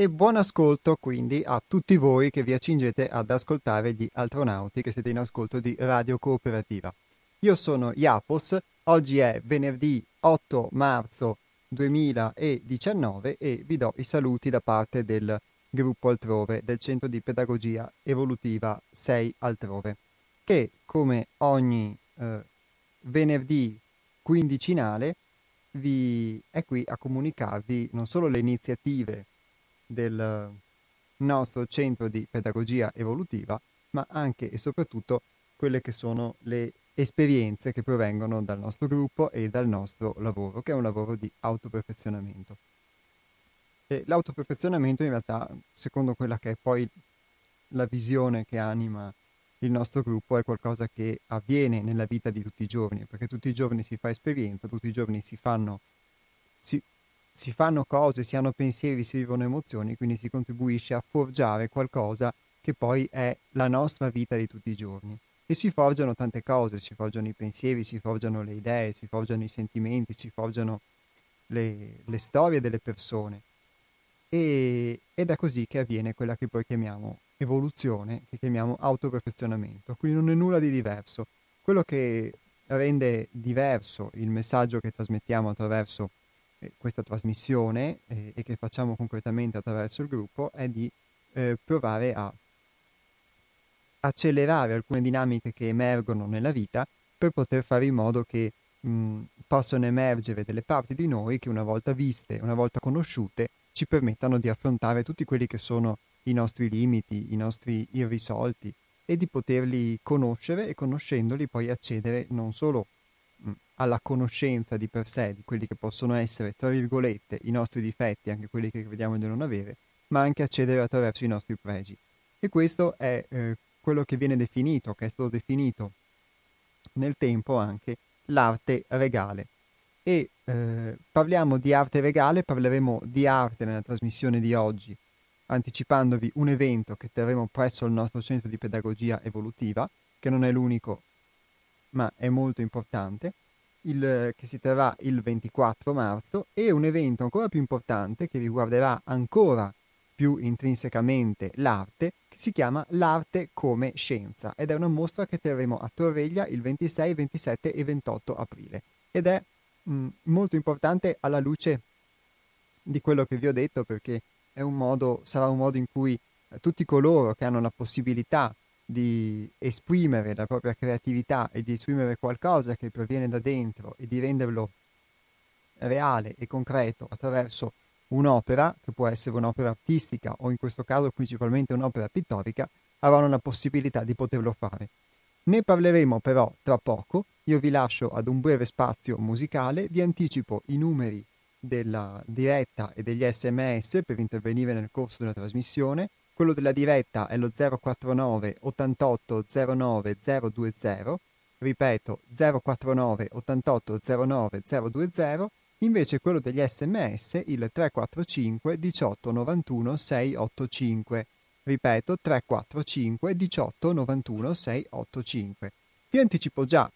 e buon ascolto quindi a tutti voi che vi accingete ad ascoltare gli astronauti che siete in ascolto di Radio Cooperativa. Io sono Iapos, oggi è venerdì 8 marzo 2019 e vi do i saluti da parte del gruppo Altrove del Centro di Pedagogia Evolutiva 6 Altrove, che come ogni eh, venerdì quindicinale vi è qui a comunicarvi non solo le iniziative del nostro centro di pedagogia evolutiva, ma anche e soprattutto quelle che sono le esperienze che provengono dal nostro gruppo e dal nostro lavoro, che è un lavoro di autoperfezionamento. E l'autoperfezionamento in realtà, secondo quella che è poi la visione che anima il nostro gruppo, è qualcosa che avviene nella vita di tutti i giorni, perché tutti i giorni si fa esperienza, tutti i giorni si fanno, si, si fanno cose, si hanno pensieri, si vivono emozioni, quindi si contribuisce a forgiare qualcosa che poi è la nostra vita di tutti i giorni. E si forgiano tante cose, si forgiano i pensieri, si forgiano le idee, si forgiano i sentimenti, si forgiano le, le storie delle persone. E, ed è così che avviene quella che poi chiamiamo evoluzione, che chiamiamo autoperfezionamento. Quindi non è nulla di diverso. Quello che rende diverso il messaggio che trasmettiamo attraverso eh, questa trasmissione eh, e che facciamo concretamente attraverso il gruppo è di eh, provare a accelerare alcune dinamiche che emergono nella vita per poter fare in modo che mh, possano emergere delle parti di noi che una volta viste, una volta conosciute, ci permettano di affrontare tutti quelli che sono i nostri limiti, i nostri irrisolti e di poterli conoscere e conoscendoli poi accedere non solo alla conoscenza di per sé di quelli che possono essere, tra virgolette, i nostri difetti, anche quelli che crediamo di non avere, ma anche accedere attraverso i nostri pregi. E questo è eh, quello che viene definito, che è stato definito nel tempo anche l'arte regale. E eh, parliamo di arte regale, parleremo di arte nella trasmissione di oggi, anticipandovi un evento che terremo presso il nostro centro di pedagogia evolutiva, che non è l'unico, ma è molto importante il, che si terrà il 24 marzo e un evento ancora più importante che riguarderà ancora più intrinsecamente l'arte, che si chiama L'arte come scienza ed è una mostra che terremo a Torreglia il 26, 27 e 28 aprile. Ed è mh, molto importante alla luce di quello che vi ho detto perché un modo, sarà un modo in cui eh, tutti coloro che hanno la possibilità di esprimere la propria creatività e di esprimere qualcosa che proviene da dentro e di renderlo reale e concreto attraverso un'opera, che può essere un'opera artistica o in questo caso principalmente un'opera pittorica, avranno la possibilità di poterlo fare. Ne parleremo però tra poco, io vi lascio ad un breve spazio musicale, vi anticipo i numeri della diretta e degli sms per intervenire nel corso della trasmissione quello della diretta è lo 049 88 09 020, ripeto 049 88 09 020, invece quello degli sms il 345 18 91 685, ripeto 345 18 91 685. Vi anticipo già,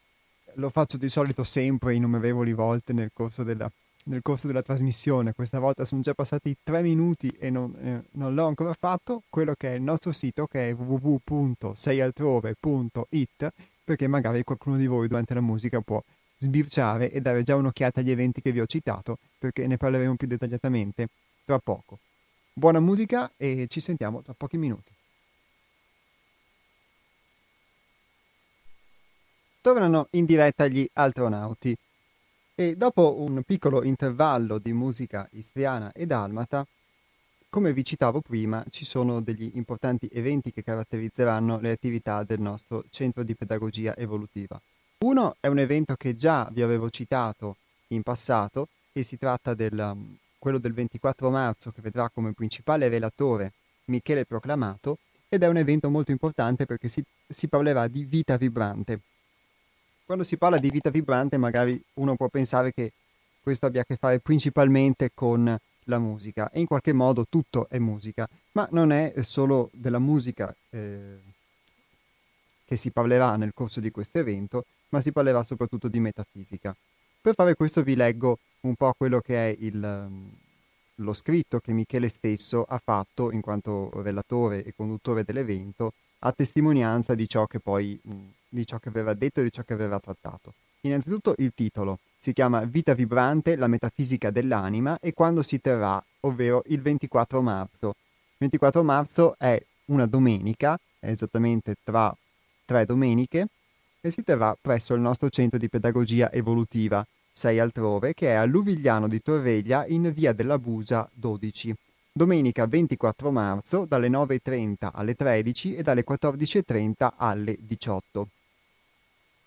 lo faccio di solito sempre innumerevoli volte nel corso della nel corso della trasmissione. Questa volta sono già passati tre minuti e non, eh, non, l'ho ancora fatto. Quello che è il nostro sito che è www.seialtrove.it perché magari qualcuno di voi durante la musica può sbirciare e dare già un'occhiata agli eventi che vi ho citato perché ne parleremo più dettagliatamente tra poco. Buona musica e ci sentiamo tra pochi minuti. Tornano in diretta gli astronauti. E dopo un piccolo intervallo di musica istriana e dalmata, come vi citavo prima, ci sono degli importanti eventi che caratterizzeranno le attività del nostro centro di pedagogia evolutiva. Uno è un evento che già vi avevo citato in passato e si tratta del um, quello del 24 marzo che vedrà come principale relatore Michele Proclamato ed è un evento molto importante perché si, si parlerà di vita vibrante, quando si parla di vita vibrante magari uno può pensare che questo abbia a che fare principalmente con la musica e in qualche modo tutto è musica, ma non è solo della musica eh, che si parlerà nel corso di questo evento, ma si parlerà soprattutto di metafisica. Per fare questo vi leggo un po' quello che è il, lo scritto che Michele stesso ha fatto in quanto relatore e conduttore dell'evento a testimonianza di ciò che poi di ciò che aveva detto e di ciò che aveva trattato. Innanzitutto il titolo si chiama Vita vibrante, la metafisica dell'anima e quando si terrà, ovvero il 24 marzo. Il 24 marzo è una domenica, è esattamente tra tre domeniche, e si terrà presso il nostro centro di pedagogia evolutiva, 6 altrove, che è a Luvigliano di Torreglia in via della Busa 12. Domenica 24 marzo dalle 9.30 alle 13 e dalle 14.30 alle 18.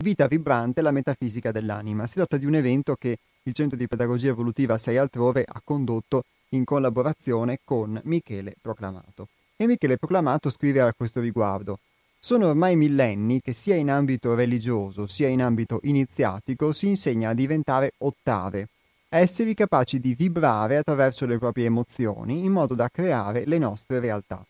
Vita vibrante, la metafisica dell'anima. Si tratta di un evento che il Centro di Pedagogia Evolutiva 6 altrove ha condotto in collaborazione con Michele Proclamato. E Michele Proclamato scrive a questo riguardo sono ormai millenni che sia in ambito religioso sia in ambito iniziatico si insegna a diventare ottave, a essere capaci di vibrare attraverso le proprie emozioni in modo da creare le nostre realtà.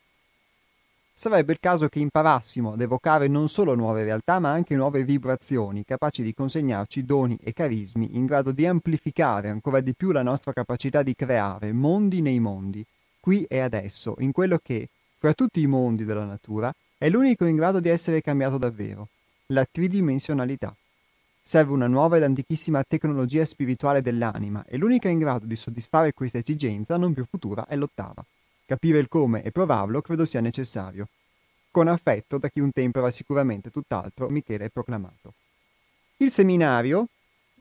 Sarebbe il caso che imparassimo ad evocare non solo nuove realtà, ma anche nuove vibrazioni, capaci di consegnarci doni e carismi in grado di amplificare ancora di più la nostra capacità di creare mondi nei mondi, qui e adesso, in quello che, fra tutti i mondi della natura, è l'unico in grado di essere cambiato davvero, la tridimensionalità. Serve una nuova ed antichissima tecnologia spirituale dell'anima e l'unica in grado di soddisfare questa esigenza non più futura è l'ottava. Capire il come e provarlo credo sia necessario. Con affetto da chi un tempo era sicuramente tutt'altro, Michele proclamato. Il seminario,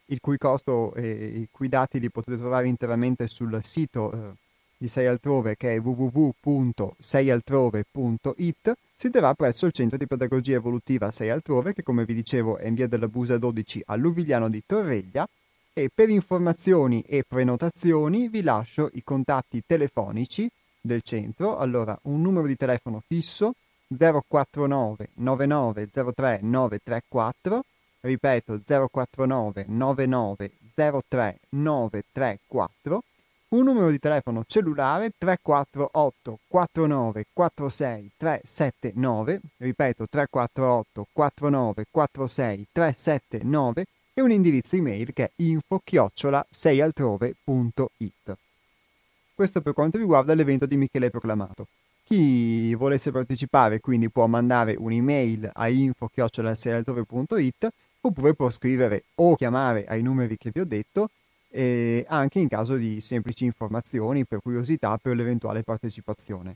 il cui costo e i cui dati li potete trovare interamente sul sito eh, di Sei Altrove che è www.seialtrove.it, si terrà presso il Centro di Pedagogia Evolutiva Sei Altrove che come vi dicevo è in via della Busa 12 a Luvigliano di Torreglia e per informazioni e prenotazioni vi lascio i contatti telefonici del centro, allora un numero di telefono fisso 049 99 03 934, ripeto 049 99 03 934, un numero di telefono cellulare 348 49 46 379, ripeto 348 49 46 379 e un indirizzo email che è info chiocciola 6altrove.it. Questo per quanto riguarda l'evento di Michele Proclamato. Chi volesse partecipare quindi può mandare un'email a info-it oppure può scrivere o chiamare ai numeri che vi ho detto e anche in caso di semplici informazioni per curiosità per l'eventuale partecipazione.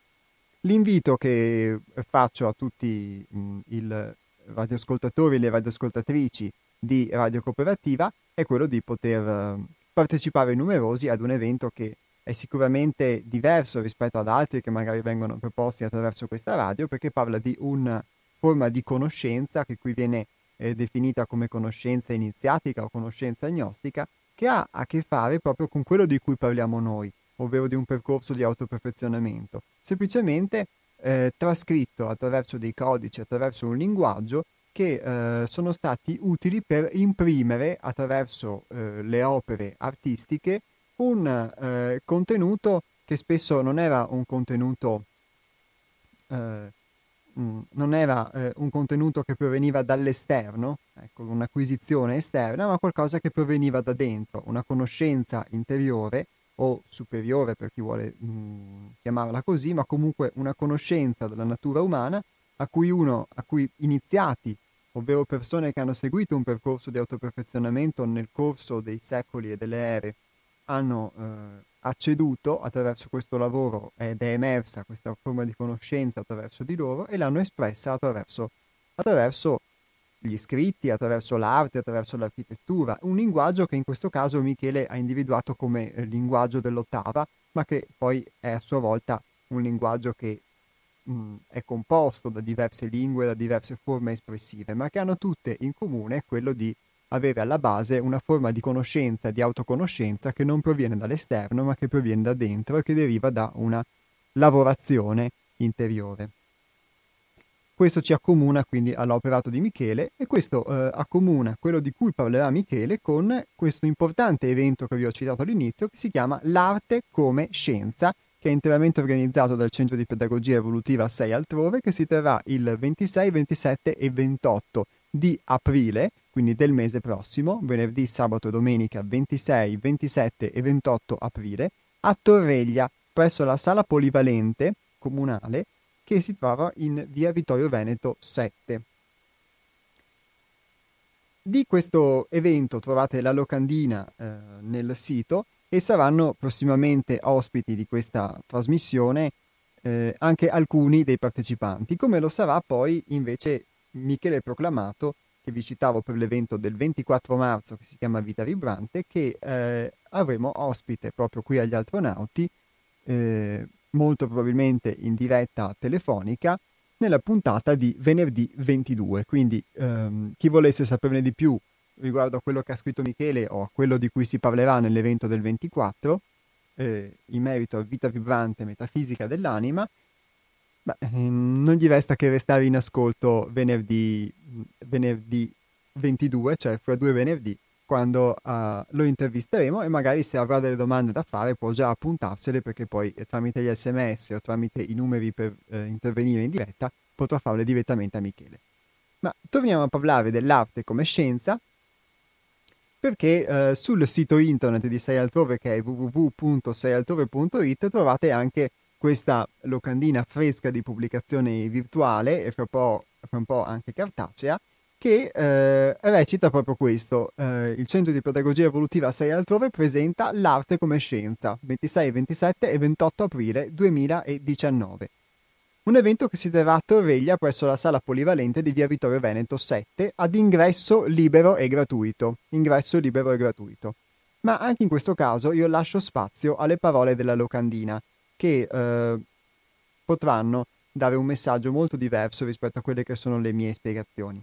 L'invito che faccio a tutti i radioascoltatori e le radioascoltatrici di Radio Cooperativa è quello di poter partecipare numerosi ad un evento che è sicuramente diverso rispetto ad altri che magari vengono proposti attraverso questa radio perché parla di una forma di conoscenza che qui viene eh, definita come conoscenza iniziatica o conoscenza agnostica che ha a che fare proprio con quello di cui parliamo noi, ovvero di un percorso di autoperfezionamento, semplicemente eh, trascritto attraverso dei codici, attraverso un linguaggio che eh, sono stati utili per imprimere attraverso eh, le opere artistiche un eh, contenuto che spesso non era un contenuto eh, mm, non era eh, un contenuto che proveniva dall'esterno, ecco, un'acquisizione esterna, ma qualcosa che proveniva da dentro, una conoscenza interiore o superiore per chi vuole mh, mm, chiamarla così, ma comunque una conoscenza della natura umana a cui uno, a cui iniziati, ovvero persone che hanno seguito un percorso di autoperfezionamento nel corso dei secoli e delle ere, hanno eh, acceduto attraverso questo lavoro ed è emersa questa forma di conoscenza attraverso di loro e l'hanno espressa attraverso, attraverso gli scritti, attraverso l'arte, attraverso l'architettura, un linguaggio che in questo caso Michele ha individuato come eh, linguaggio dell'ottava, ma che poi è a sua volta un linguaggio che mh, è composto da diverse lingue, da diverse forme espressive, ma che hanno tutte in comune quello di avere alla base una forma di conoscenza, di autoconoscenza che non proviene dall'esterno ma che proviene da dentro e che deriva da una lavorazione interiore. Questo ci accomuna quindi all'operato di Michele e questo eh, accomuna quello di cui parlerà Michele con questo importante evento che vi ho citato all'inizio che si chiama L'arte come scienza, che è interamente organizzato dal Centro di Pedagogia Evolutiva 6 altrove, che si terrà il 26, 27 e 28 di aprile quindi del mese prossimo, venerdì, sabato e domenica 26, 27 e 28 aprile, a Torreglia, presso la sala polivalente comunale che si trova in via Vittorio Veneto 7. Di questo evento trovate la locandina eh, nel sito e saranno prossimamente ospiti di questa trasmissione eh, anche alcuni dei partecipanti, come lo sarà poi invece Michele Proclamato, che vi citavo per l'evento del 24 marzo che si chiama Vita Vibrante, che eh, avremo ospite proprio qui agli astronauti, eh, molto probabilmente in diretta telefonica, nella puntata di venerdì 22. Quindi ehm, chi volesse saperne di più riguardo a quello che ha scritto Michele o a quello di cui si parlerà nell'evento del 24, eh, in merito a vita vibrante metafisica dell'anima, beh, ehm, non gli resta che restare in ascolto venerdì, venerdì 22, cioè fra due venerdì, quando uh, lo intervisteremo e magari se avrà delle domande da fare può già appuntarsele perché poi eh, tramite gli sms o tramite i numeri per eh, intervenire in diretta potrà farle direttamente a Michele. Ma torniamo a parlare dell'arte come scienza perché eh, sul sito internet di Sei Altrove che è www.seialtrove.it trovate anche questa locandina fresca di pubblicazione virtuale e fra un po', fra un po anche cartacea che eh, recita proprio questo. Eh, il Centro di Pedagogia Evolutiva 6 Altrove presenta l'arte come scienza, 26, 27 e 28 aprile 2019. Un evento che si terrà a Torreglia presso la sala polivalente di via Vittorio Veneto 7 ad ingresso libero e gratuito. Ingresso libero e gratuito. Ma anche in questo caso io lascio spazio alle parole della locandina che eh, potranno dare un messaggio molto diverso rispetto a quelle che sono le mie spiegazioni.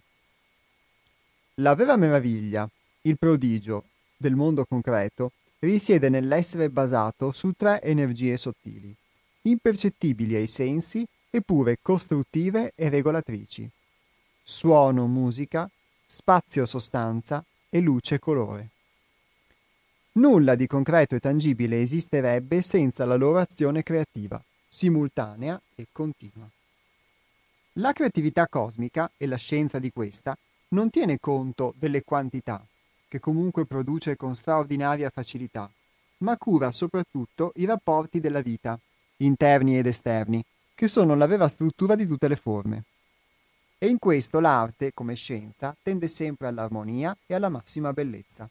La vera meraviglia, il prodigio del mondo concreto risiede nell'essere basato su tre energie sottili, impercettibili ai sensi eppure costruttive e regolatrici. Suono, musica, spazio, sostanza e luce, colore. Nulla di concreto e tangibile esisterebbe senza la loro azione creativa, simultanea e continua. La creatività cosmica e la scienza di questa non tiene conto delle quantità, che comunque produce con straordinaria facilità, ma cura soprattutto i rapporti della vita, interni ed esterni, che sono la vera struttura di tutte le forme. E in questo l'arte, come scienza, tende sempre all'armonia e alla massima bellezza.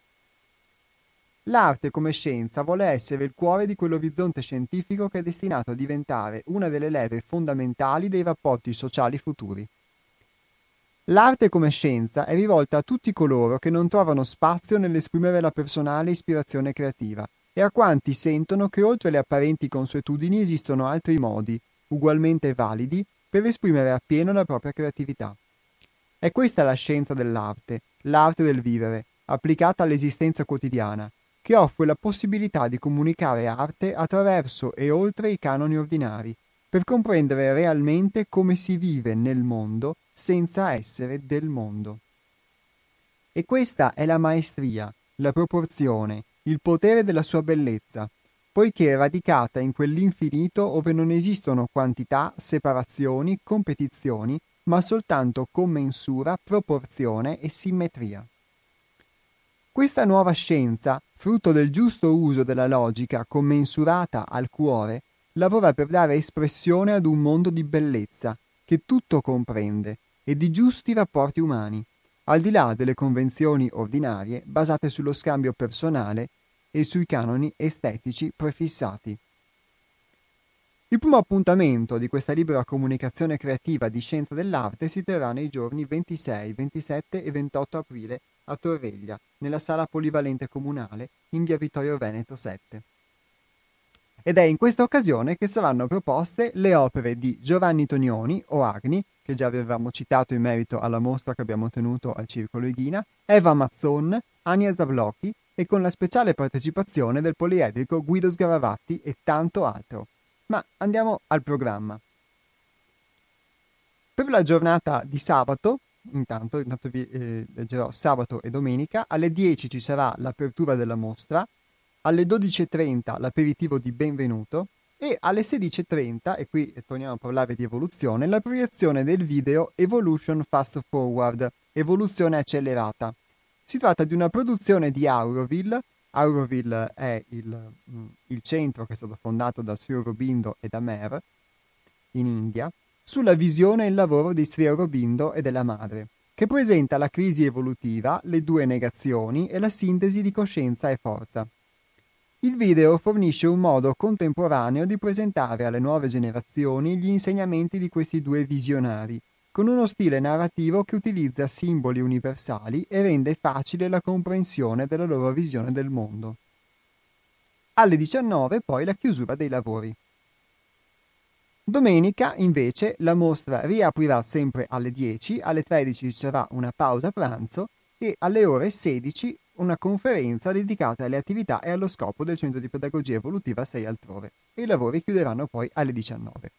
L'arte come scienza vuole essere il cuore di quell'orizzonte scientifico che è destinato a diventare una delle leve fondamentali dei rapporti sociali futuri. L'arte come scienza è rivolta a tutti coloro che non trovano spazio nell'esprimere la personale ispirazione creativa e a quanti sentono che oltre le apparenti consuetudini esistono altri modi, ugualmente validi, per esprimere appieno la propria creatività. È questa la scienza dell'arte, l'arte del vivere, applicata all'esistenza quotidiana, che offre la possibilità di comunicare arte attraverso e oltre i canoni ordinari, per comprendere realmente come si vive nel mondo senza essere del mondo. E questa è la maestria, la proporzione, il potere della sua bellezza, poiché è radicata in quell'infinito ove non esistono quantità, separazioni, competizioni, ma soltanto commensura, proporzione e simmetria. Questa nuova scienza, frutto del giusto uso della logica commensurata al cuore, lavora per dare espressione ad un mondo di bellezza, che tutto comprende, e di giusti rapporti umani, al di là delle convenzioni ordinarie basate sullo scambio personale e sui canoni estetici prefissati. Il primo appuntamento di questa libera comunicazione creativa di scienza dell'arte si terrà nei giorni 26, 27 e 28 aprile a Torreglia, nella sala polivalente comunale in via Vittorio Veneto 7. Ed è in questa occasione che saranno proposte le opere di Giovanni Tonioni o Agni, che già avevamo citato in merito alla mostra che abbiamo tenuto al Circolo Ighina, Eva Mazzon, Ania Zablocchi e con la speciale partecipazione del poliedrico Guido Sgaravatti e tanto altro. Ma andiamo al programma. Per la giornata di sabato, intanto, intanto vi eh, leggerò sabato e domenica, alle 10 ci sarà l'apertura della mostra, alle 12.30 l'aperitivo di benvenuto. E alle 16.30, e qui torniamo a parlare di evoluzione, la proiezione del video Evolution Fast Forward, evoluzione accelerata, si tratta di una produzione di Auroville. Auroville è il, mm, il, centro che è stato fondato da Sri Aurobindo e da Mer in India, sulla visione e il lavoro di Sri Aurobindo e della madre, che presenta la crisi evolutiva, le due negazioni e la sintesi di coscienza e forza. Il video fornisce un modo contemporaneo di presentare alle nuove generazioni gli insegnamenti di questi due visionari, con uno stile narrativo che utilizza simboli universali e rende facile la comprensione della loro visione del mondo. Alle 19 poi la chiusura dei lavori. Domenica, invece, la mostra riaprirà sempre alle 10, alle 13 ci sarà una pausa pranzo e alle ore 16 una conferenza dedicata alle attività e allo scopo del Centro di Pedagogia Evolutiva 6 altrove e i lavori chiuderanno poi alle 19.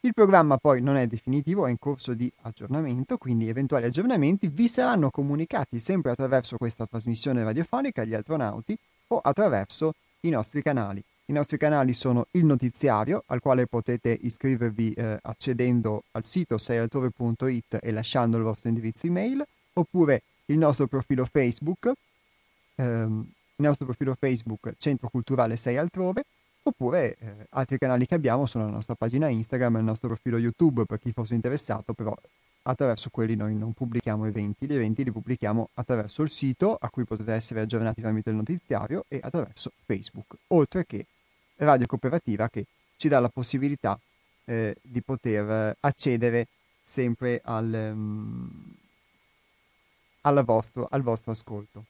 Il programma poi non è definitivo, è in corso di aggiornamento, quindi eventuali aggiornamenti vi saranno comunicati sempre attraverso questa trasmissione radiofonica agli astronauti o attraverso i nostri canali. I nostri canali sono il notiziario, al quale potete iscrivervi eh, accedendo al sito seialtrove.it e lasciando il vostro indirizzo email, oppure il nostro profilo Facebook, ehm, il nostro profilo Facebook Centro Culturale 6 altrove, oppure eh, altri canali che abbiamo sono la nostra pagina Instagram e il nostro profilo YouTube per chi fosse interessato, però attraverso quelli noi non pubblichiamo eventi, gli eventi li pubblichiamo attraverso il sito a cui potete essere aggiornati tramite il notiziario e attraverso Facebook, oltre che Radio Cooperativa che ci dà la possibilità eh, di poter accedere sempre al, um, vostro, al vostro ascolto.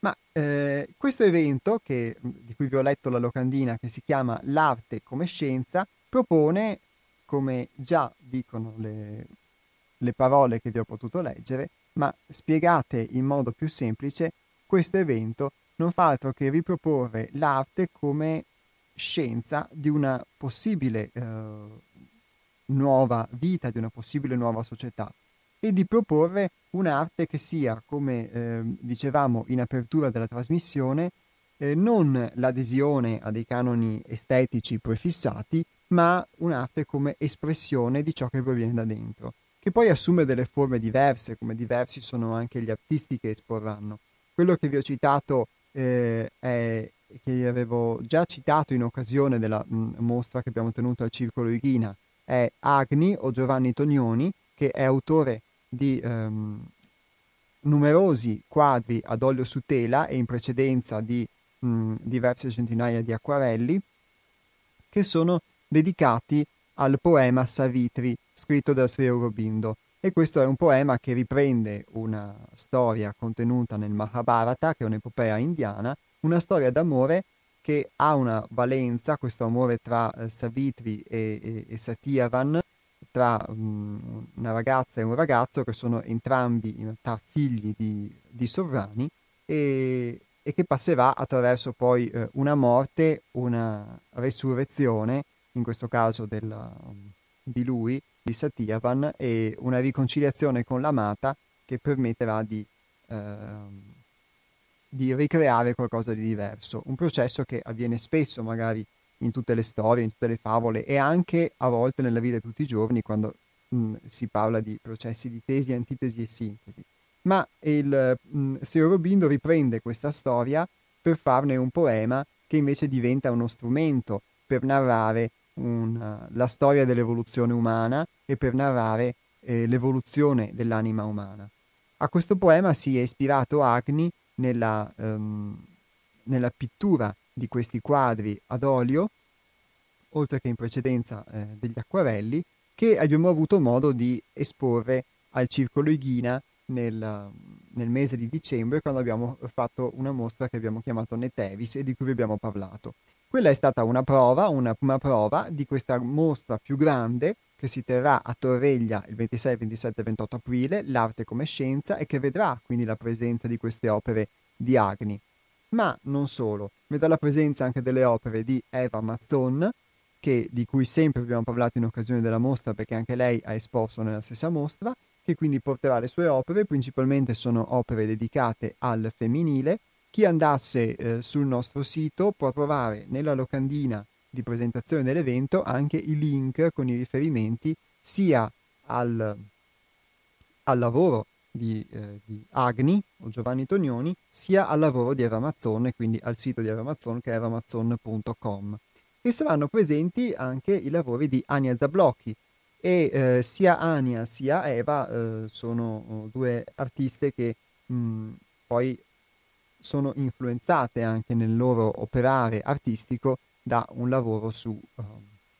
Ma eh, questo evento, che, di cui vi ho letto la locandina, che si chiama L'arte come scienza, propone, come già dicono le, le parole che vi ho potuto leggere, ma spiegate in modo più semplice, questo evento non fa altro che riproporre l'arte come scienza di una possibile eh, nuova vita, di una possibile nuova società e di proporre un'arte che sia, come eh, dicevamo in apertura della trasmissione, eh, non l'adesione a dei canoni estetici prefissati, ma un'arte come espressione di ciò che proviene da dentro, che poi assume delle forme diverse, come diversi sono anche gli artisti che esporranno. Quello che vi ho citato eh, è che avevo già citato in occasione della mh, mostra che abbiamo tenuto al Circolo Irina, è Agni o Giovanni Tognoni, che è autore di ehm, numerosi quadri ad olio su tela e in precedenza di mh, diverse centinaia di acquarelli che sono dedicati al poema Savitri scritto da Sri Aurobindo e questo è un poema che riprende una storia contenuta nel Mahabharata che è un'epopea indiana una storia d'amore che ha una valenza, questo amore tra eh, Savitri e, e, e Satyavan, tra um, una ragazza e un ragazzo che sono entrambi in realtà figli di, di sovrani e, e, che passerà attraverso poi eh, una morte, una resurrezione, in questo caso del, di lui, di Satyavan, e una riconciliazione con l'amata che permetterà di, eh, di ricreare qualcosa di diverso. Un processo che avviene spesso magari in tutte le storie, in tutte le favole e anche a volte nella vita di tutti i giorni quando mh, si parla di processi di tesi, antitesi e sintesi. Ma il mh, Aurobindo riprende questa storia per farne un poema che invece diventa uno strumento per narrare una, la storia dell'evoluzione umana e per narrare eh, l'evoluzione dell'anima umana. A questo poema si è ispirato Agni nella, um, nella pittura di questi quadri ad olio, oltre che in precedenza eh, degli acquarelli, che abbiamo avuto modo di esporre al Circolo Ighina nel, nel, mese di dicembre quando abbiamo fatto una mostra che abbiamo chiamato Netevis e di cui vi abbiamo parlato. Quella è stata una prova, una prima prova di questa mostra più grande che si terrà a Torreglia il 26, 27 e 28 aprile, l'arte come scienza, e che vedrà quindi la presenza di queste opere di Agni ma non solo, vedrà la presenza anche delle opere di Eva Mazzon, che, di cui sempre abbiamo parlato in occasione della mostra perché anche lei ha esposto nella stessa mostra, che quindi porterà le sue opere, principalmente sono opere dedicate al femminile. Chi andasse eh, sul nostro sito può trovare nella locandina di presentazione dell'evento anche i link con i riferimenti sia al, al lavoro di, eh, di, Agni o Giovanni Tognoni, sia al lavoro di Eva Evamazzon, quindi al sito di Eva Evamazzon che è evamazzon.com. E saranno presenti anche i lavori di Ania Zablocchi, e eh, sia Ania sia Eva eh, sono oh, due artiste che mh, poi sono influenzate anche nel loro operare artistico da un lavoro su, uh,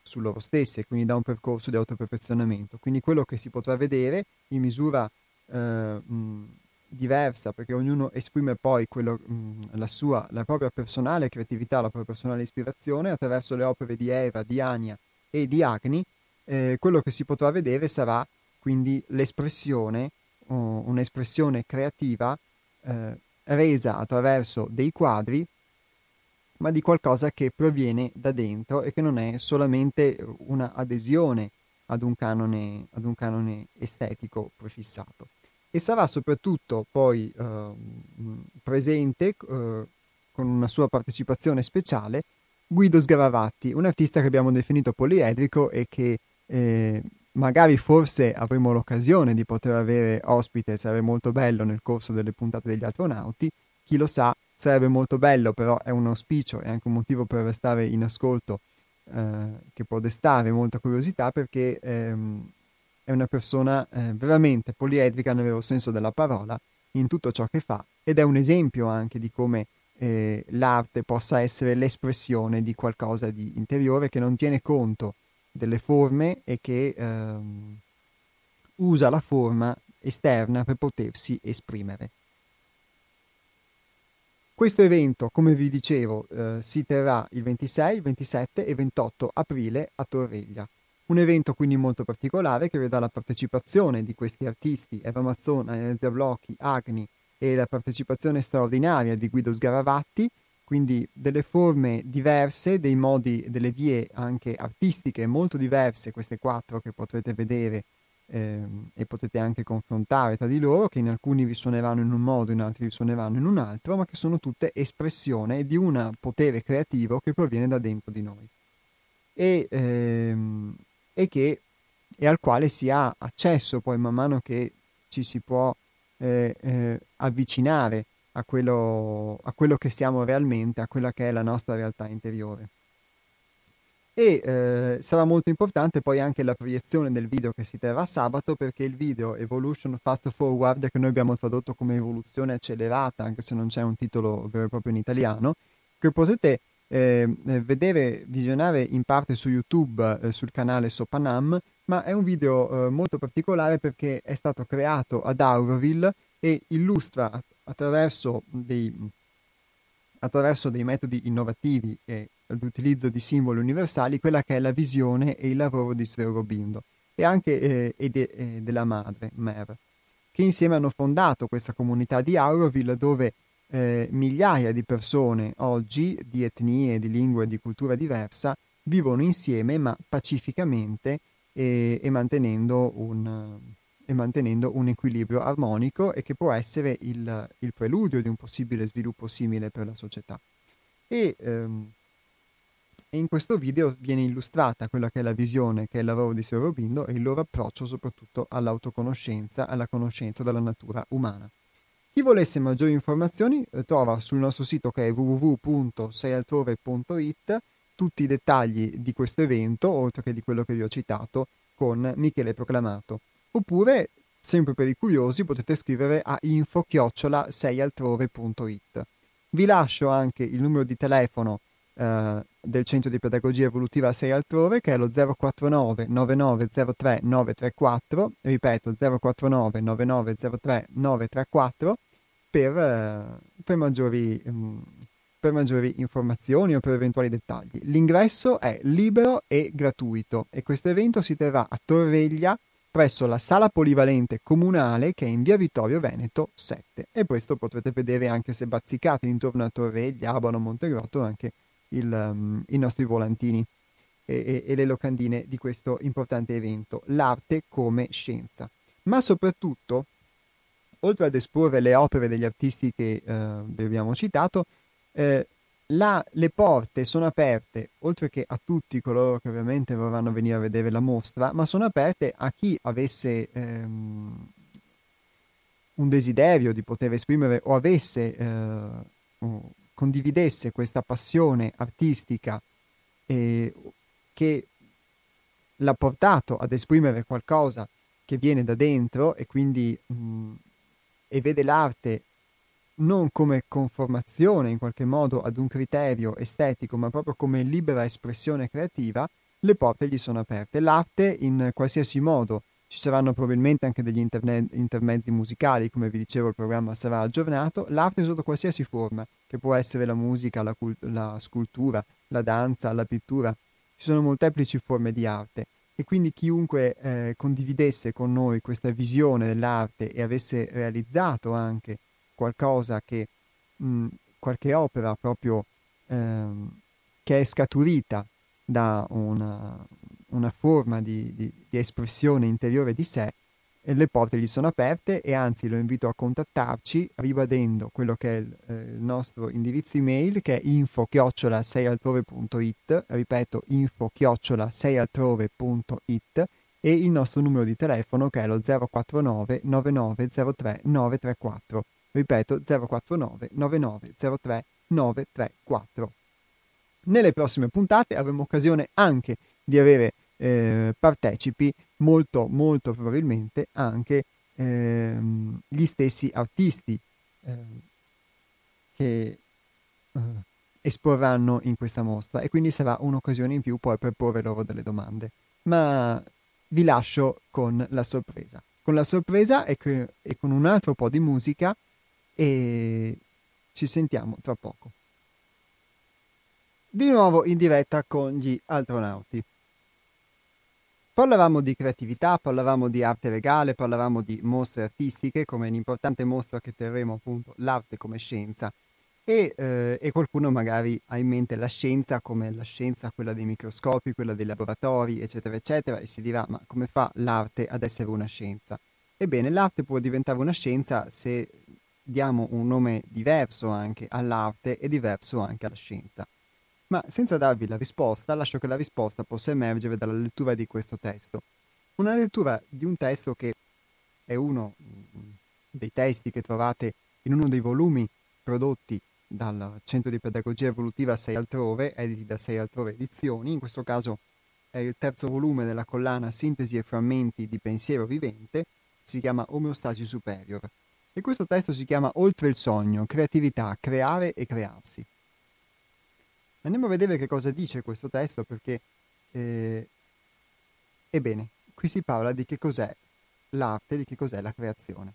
su loro stesse, quindi da un percorso di autoperfezionamento. Quindi quello che si potrà vedere in misura uh, mh, diversa, perché ognuno esprime poi quello, mh, la sua, la propria personale creatività, la propria personale ispirazione attraverso le opere di Eva, di Ania e di Agni, eh, quello che si potrà vedere sarà quindi l'espressione, uh, un'espressione creativa eh, resa attraverso dei quadri, ma di qualcosa che proviene da dentro e che non è solamente una adesione ad un canone, ad un canone estetico prefissato. E sarà soprattutto poi eh, presente eh, con una sua partecipazione speciale Guido Sgaravatti, un artista che abbiamo definito poliedrico e che eh, magari forse avremo l'occasione di poter avere ospite, sarebbe molto bello nel corso delle puntate degli astronauti, chi lo sa, sarebbe molto bello, però è un auspicio e anche un motivo per restare in ascolto eh, che può destare molta curiosità perché ehm, è una persona eh, veramente poliedrica nel vero senso della parola in tutto ciò che fa ed è un esempio anche di come eh, l'arte possa essere l'espressione di qualcosa di interiore che non tiene conto delle forme e che ehm, usa la forma esterna per potersi esprimere. Questo evento, come vi dicevo, eh, si terrà il 26, 27 e 28 aprile a Torreglia. Un evento quindi molto particolare che vedrà la partecipazione di questi artisti, Eva Mazzona, Enezia Blocchi, Agni e la partecipazione straordinaria di Guido Sgaravatti, quindi delle forme diverse, dei modi, delle vie anche artistiche molto diverse, queste quattro che potrete vedere ehm, e potete anche confrontare tra di loro, che in alcuni vi suoneranno in un modo, in altri vi suoneranno in un altro, ma che sono tutte espressione di un potere creativo che proviene da dentro di noi. E, ehm, e, che, e al quale si ha accesso poi man mano che ci si può eh, eh, avvicinare a quello, a quello che siamo realmente, a quella che è la nostra realtà interiore. E eh, sarà molto importante poi anche la proiezione del video che si terrà sabato perché il video Evolution Fast Forward, che noi abbiamo tradotto come evoluzione accelerata, anche se non c'è un titolo vero e proprio in italiano, che potete eh, vedere, visionare in parte su YouTube eh, sul canale Sopanam, ma è un video eh, molto particolare perché è stato creato ad Auroville e illustra attraverso dei, attraverso dei metodi innovativi e l'utilizzo di simboli universali quella che è la visione e il lavoro di Sverobindo e anche eh, e de, e della madre, Mer, che insieme hanno fondato questa comunità di Auroville dove eh, migliaia di persone oggi di etnie, di lingue e di cultura diversa vivono insieme ma pacificamente e, e mantenendo un, e mantenendo un equilibrio armonico e che può essere il, il preludio di un possibile sviluppo simile per la società. E, ehm, e, in questo video viene illustrata quella che è la visione, che è il lavoro di Sir Robindo e il loro approccio soprattutto all'autoconoscenza, alla conoscenza della natura umana. Chi volesse maggiori informazioni eh, trova sul nostro sito che è www.seialtrove.it tutti i dettagli di questo evento, oltre che di quello che vi ho citato, con Michele Proclamato. Oppure, sempre per i curiosi, potete scrivere a info-seialtrove.it. Vi lascio anche il numero di telefono eh, del Centro di Pedagogia Evolutiva 6 Altrove, che è lo 049 9903 934, ripeto 049 9903 934, per, eh, per, maggiori, mh, mm, per maggiori informazioni o per eventuali dettagli. L'ingresso è libero e gratuito e questo evento si terrà a Torreglia presso la sala polivalente comunale che è in via Vittorio Veneto 7 e questo potrete vedere anche se bazzicate intorno a Torreglia, Abano, Montegrotto anche il, um, i nostri volantini e, e, e le locandine di questo importante evento, l'arte come scienza. Ma soprattutto, oltre ad esporre le opere degli artisti che eh, vi abbiamo citato, eh, la, le porte sono aperte, oltre che a tutti coloro che ovviamente vorranno venire a vedere la mostra, ma sono aperte a chi avesse ehm, un desiderio di poter esprimere o avesse, eh, o condividesse questa passione artistica eh, che l'ha portato ad esprimere qualcosa che viene da dentro e quindi mh, e vede l'arte non come conformazione in qualche modo ad un criterio estetico, ma proprio come libera espressione creativa, le porte gli sono aperte. L'arte in qualsiasi modo, ci saranno probabilmente anche degli interne- intermezzi musicali, come vi dicevo il programma sarà aggiornato, l'arte sotto qualsiasi forma, che può essere la musica, la, cult- la scultura, la danza, la pittura, ci sono molteplici forme di arte e quindi chiunque eh, condividesse con noi questa visione dell'arte e avesse realizzato anche qualcosa che, mh, qualche opera proprio ehm, che è scaturita da una, una forma di, di, di espressione interiore di sé, le porte gli sono aperte e anzi lo invito a contattarci ribadendo quello che è il, eh, il nostro indirizzo email che è info chiocciola seialtrove.it ripeto info chiocciola seialtrove.it e il nostro numero di telefono che è lo 049 9903 934 ripeto 049 9903 934 nelle prossime puntate avremo occasione anche di avere eh, partecipi molto molto probabilmente anche ehm, gli stessi artisti ehm, che eh, esporranno in questa mostra e quindi sarà un'occasione in più poi per porre loro delle domande. Ma vi lascio con la sorpresa. Con la sorpresa e, che, e con un altro po' di musica e ci sentiamo tra poco. Di nuovo in diretta con gli astronauti. Parlavamo di creatività, parlavamo di arte legale, parlavamo di mostre artistiche come un'importante mostra che terremo appunto l'arte come scienza e, eh, e, qualcuno magari ha in mente la scienza come la scienza, quella dei microscopi, quella dei laboratori, eccetera, eccetera, e si dirà ma come fa l'arte ad essere una scienza? Ebbene, l'arte può diventare una scienza se diamo un nome diverso anche all'arte e diverso anche alla scienza. Ma senza darvi la risposta, lascio che la risposta possa emergere dalla lettura di questo testo. Una lettura di un testo che è uno mm, dei testi che trovate in uno dei volumi prodotti dal Centro di Pedagogia Evolutiva 6 altrove, editi da 6 altrove edizioni, in questo caso è il terzo volume della collana Sintesi e frammenti di pensiero vivente, si chiama Omeostasi Superior. E questo testo si chiama Oltre il sogno, creatività, creare e crearsi. Andiamo a vedere che cosa dice questo testo perché, eh, ebbene, qui si parla di che cos'è l'arte, di che cos'è la creazione.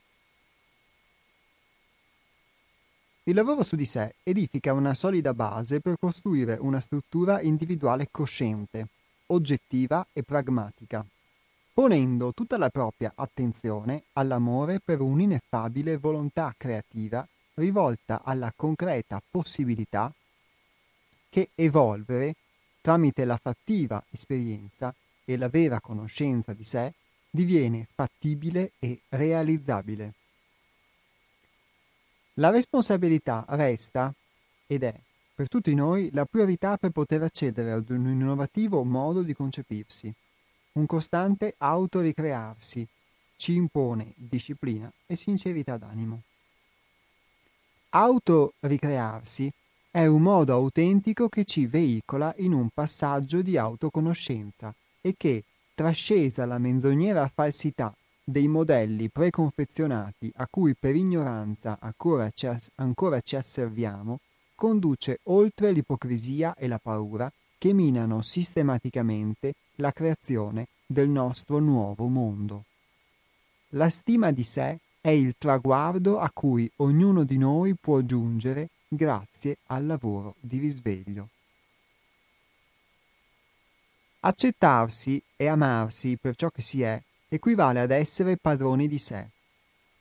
Il lavoro su di sé edifica una solida base per costruire una struttura individuale cosciente, oggettiva e pragmatica, ponendo tutta la propria attenzione all'amore per un'ineffabile volontà creativa rivolta alla concreta possibilità che evolvere tramite la fattiva esperienza e la vera conoscenza di sé diviene fattibile e realizzabile. La responsabilità resta ed è per tutti noi la priorità per poter accedere ad un innovativo modo di concepirsi. Un costante autoricrearsi ci impone disciplina e sincerità d'animo. Autoricrearsi è un modo autentico che ci veicola in un passaggio di autoconoscenza e che, trascesa la menzognera falsità dei modelli preconfezionati a cui per ignoranza ancora ci, ancora ci asserviamo, conduce oltre l'ipocrisia e la paura che minano sistematicamente la creazione del nostro nuovo mondo. La stima di sé è il traguardo a cui ognuno di noi può giungere grazie al lavoro di risveglio. Accettarsi e amarsi per ciò che si è equivale ad essere padroni di sé,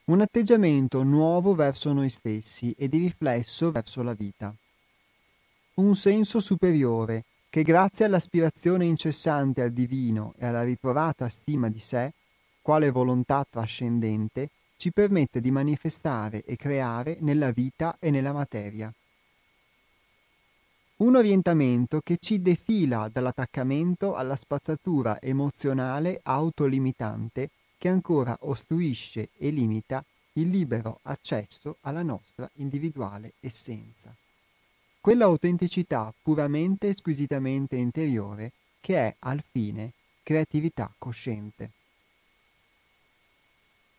un atteggiamento nuovo verso noi stessi e di riflesso verso la vita. Un senso superiore che grazie all'aspirazione incessante al divino e alla ritrovata stima di sé, quale volontà trascendente, ci permette di manifestare e creare nella vita e nella materia. Un orientamento che ci defila dall'attaccamento alla spazzatura emozionale autolimitante che ancora ostruisce e limita il libero accesso alla nostra individuale essenza. Quella autenticità puramente e squisitamente interiore che è al fine creatività cosciente.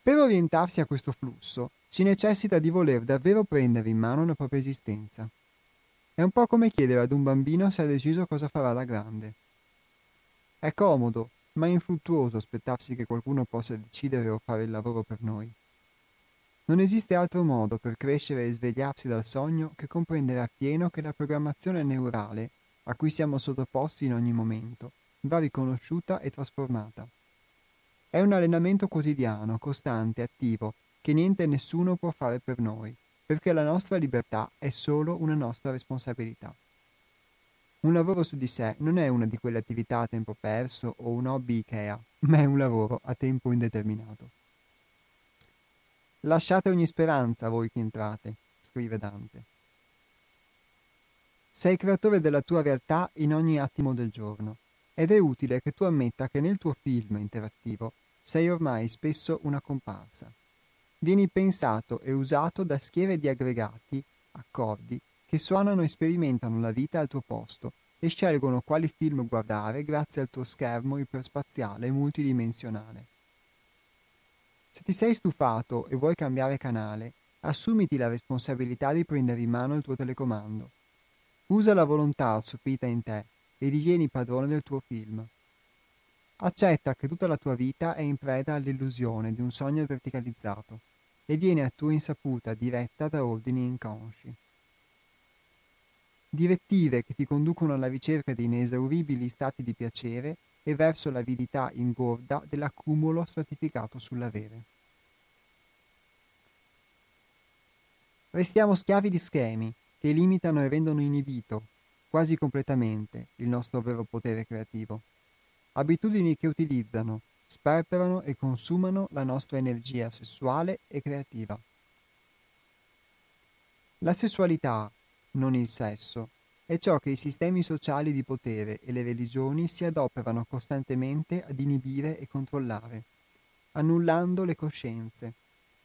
Per orientarsi a questo flusso si necessita di voler davvero prendere in mano la propria esistenza. È un po' come chiedere ad un bambino se ha deciso cosa farà da grande. È comodo, ma infruttuoso aspettarsi che qualcuno possa decidere o fare il lavoro per noi. Non esiste altro modo per crescere e svegliarsi dal sogno che comprendere appieno che la programmazione neurale, a cui siamo sottoposti in ogni momento, va riconosciuta e trasformata. È un allenamento quotidiano, costante, attivo, che niente e nessuno può fare per noi, perché la nostra libertà è solo una nostra responsabilità. Un lavoro su di sé non è una di quelle attività a tempo perso o un hobby Ikea, ma è un lavoro a tempo indeterminato. Lasciate ogni speranza voi che entrate, scrive Dante. Sei creatore della tua realtà in ogni attimo del giorno ed è utile che tu ammetta che nel tuo film interattivo sei ormai spesso una comparsa. Vieni pensato e usato da schiere di aggregati, accordi, che suonano e sperimentano la vita al tuo posto e scelgono quali film guardare grazie al tuo schermo iperspaziale multidimensionale. Se ti sei stufato e vuoi cambiare canale, assumiti la responsabilità di prendere in mano il tuo telecomando. Usa la volontà assopita in te e divieni padrone del tuo film. Accetta che tutta la tua vita è in preda all'illusione di un sogno verticalizzato e viene a tua insaputa diretta da ordini inconsci. Direttive che ti conducono alla ricerca di inesauribili stati di piacere e verso l'avidità ingorda dell'accumulo stratificato sull'avere. Restiamo schiavi di schemi che limitano e rendono inibito, quasi completamente, il nostro vero potere creativo. Abitudini che utilizzano, sperperano e consumano la nostra energia sessuale e creativa. La sessualità, non il sesso, è ciò che i sistemi sociali di potere e le religioni si adoperano costantemente ad inibire e controllare, annullando le coscienze,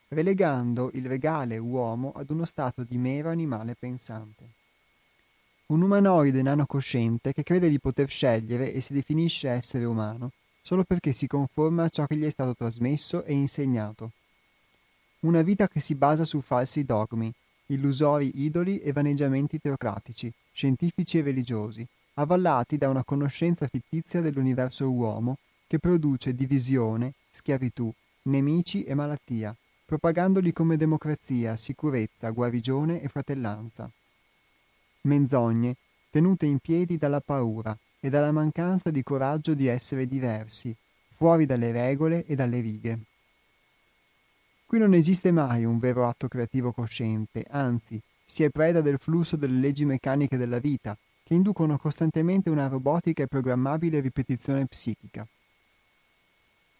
relegando il regale uomo ad uno stato di mero animale pensante. Un umanoide nano cosciente che crede di poter scegliere e si definisce essere umano solo perché si conforma a ciò che gli è stato trasmesso e insegnato. Una vita che si basa su falsi dogmi, illusori idoli e vaneggiamenti teocratici, scientifici e religiosi, avvallati da una conoscenza fittizia dell'universo uomo che produce divisione, schiavitù, nemici e malattia, propagandoli come democrazia, sicurezza, guarigione e fratellanza. Menzogne, tenute in piedi dalla paura e dalla mancanza di coraggio di essere diversi, fuori dalle regole e dalle righe. Qui non esiste mai un vero atto creativo cosciente, anzi, si è preda del flusso delle leggi meccaniche della vita, che inducono costantemente una robotica e programmabile ripetizione psichica.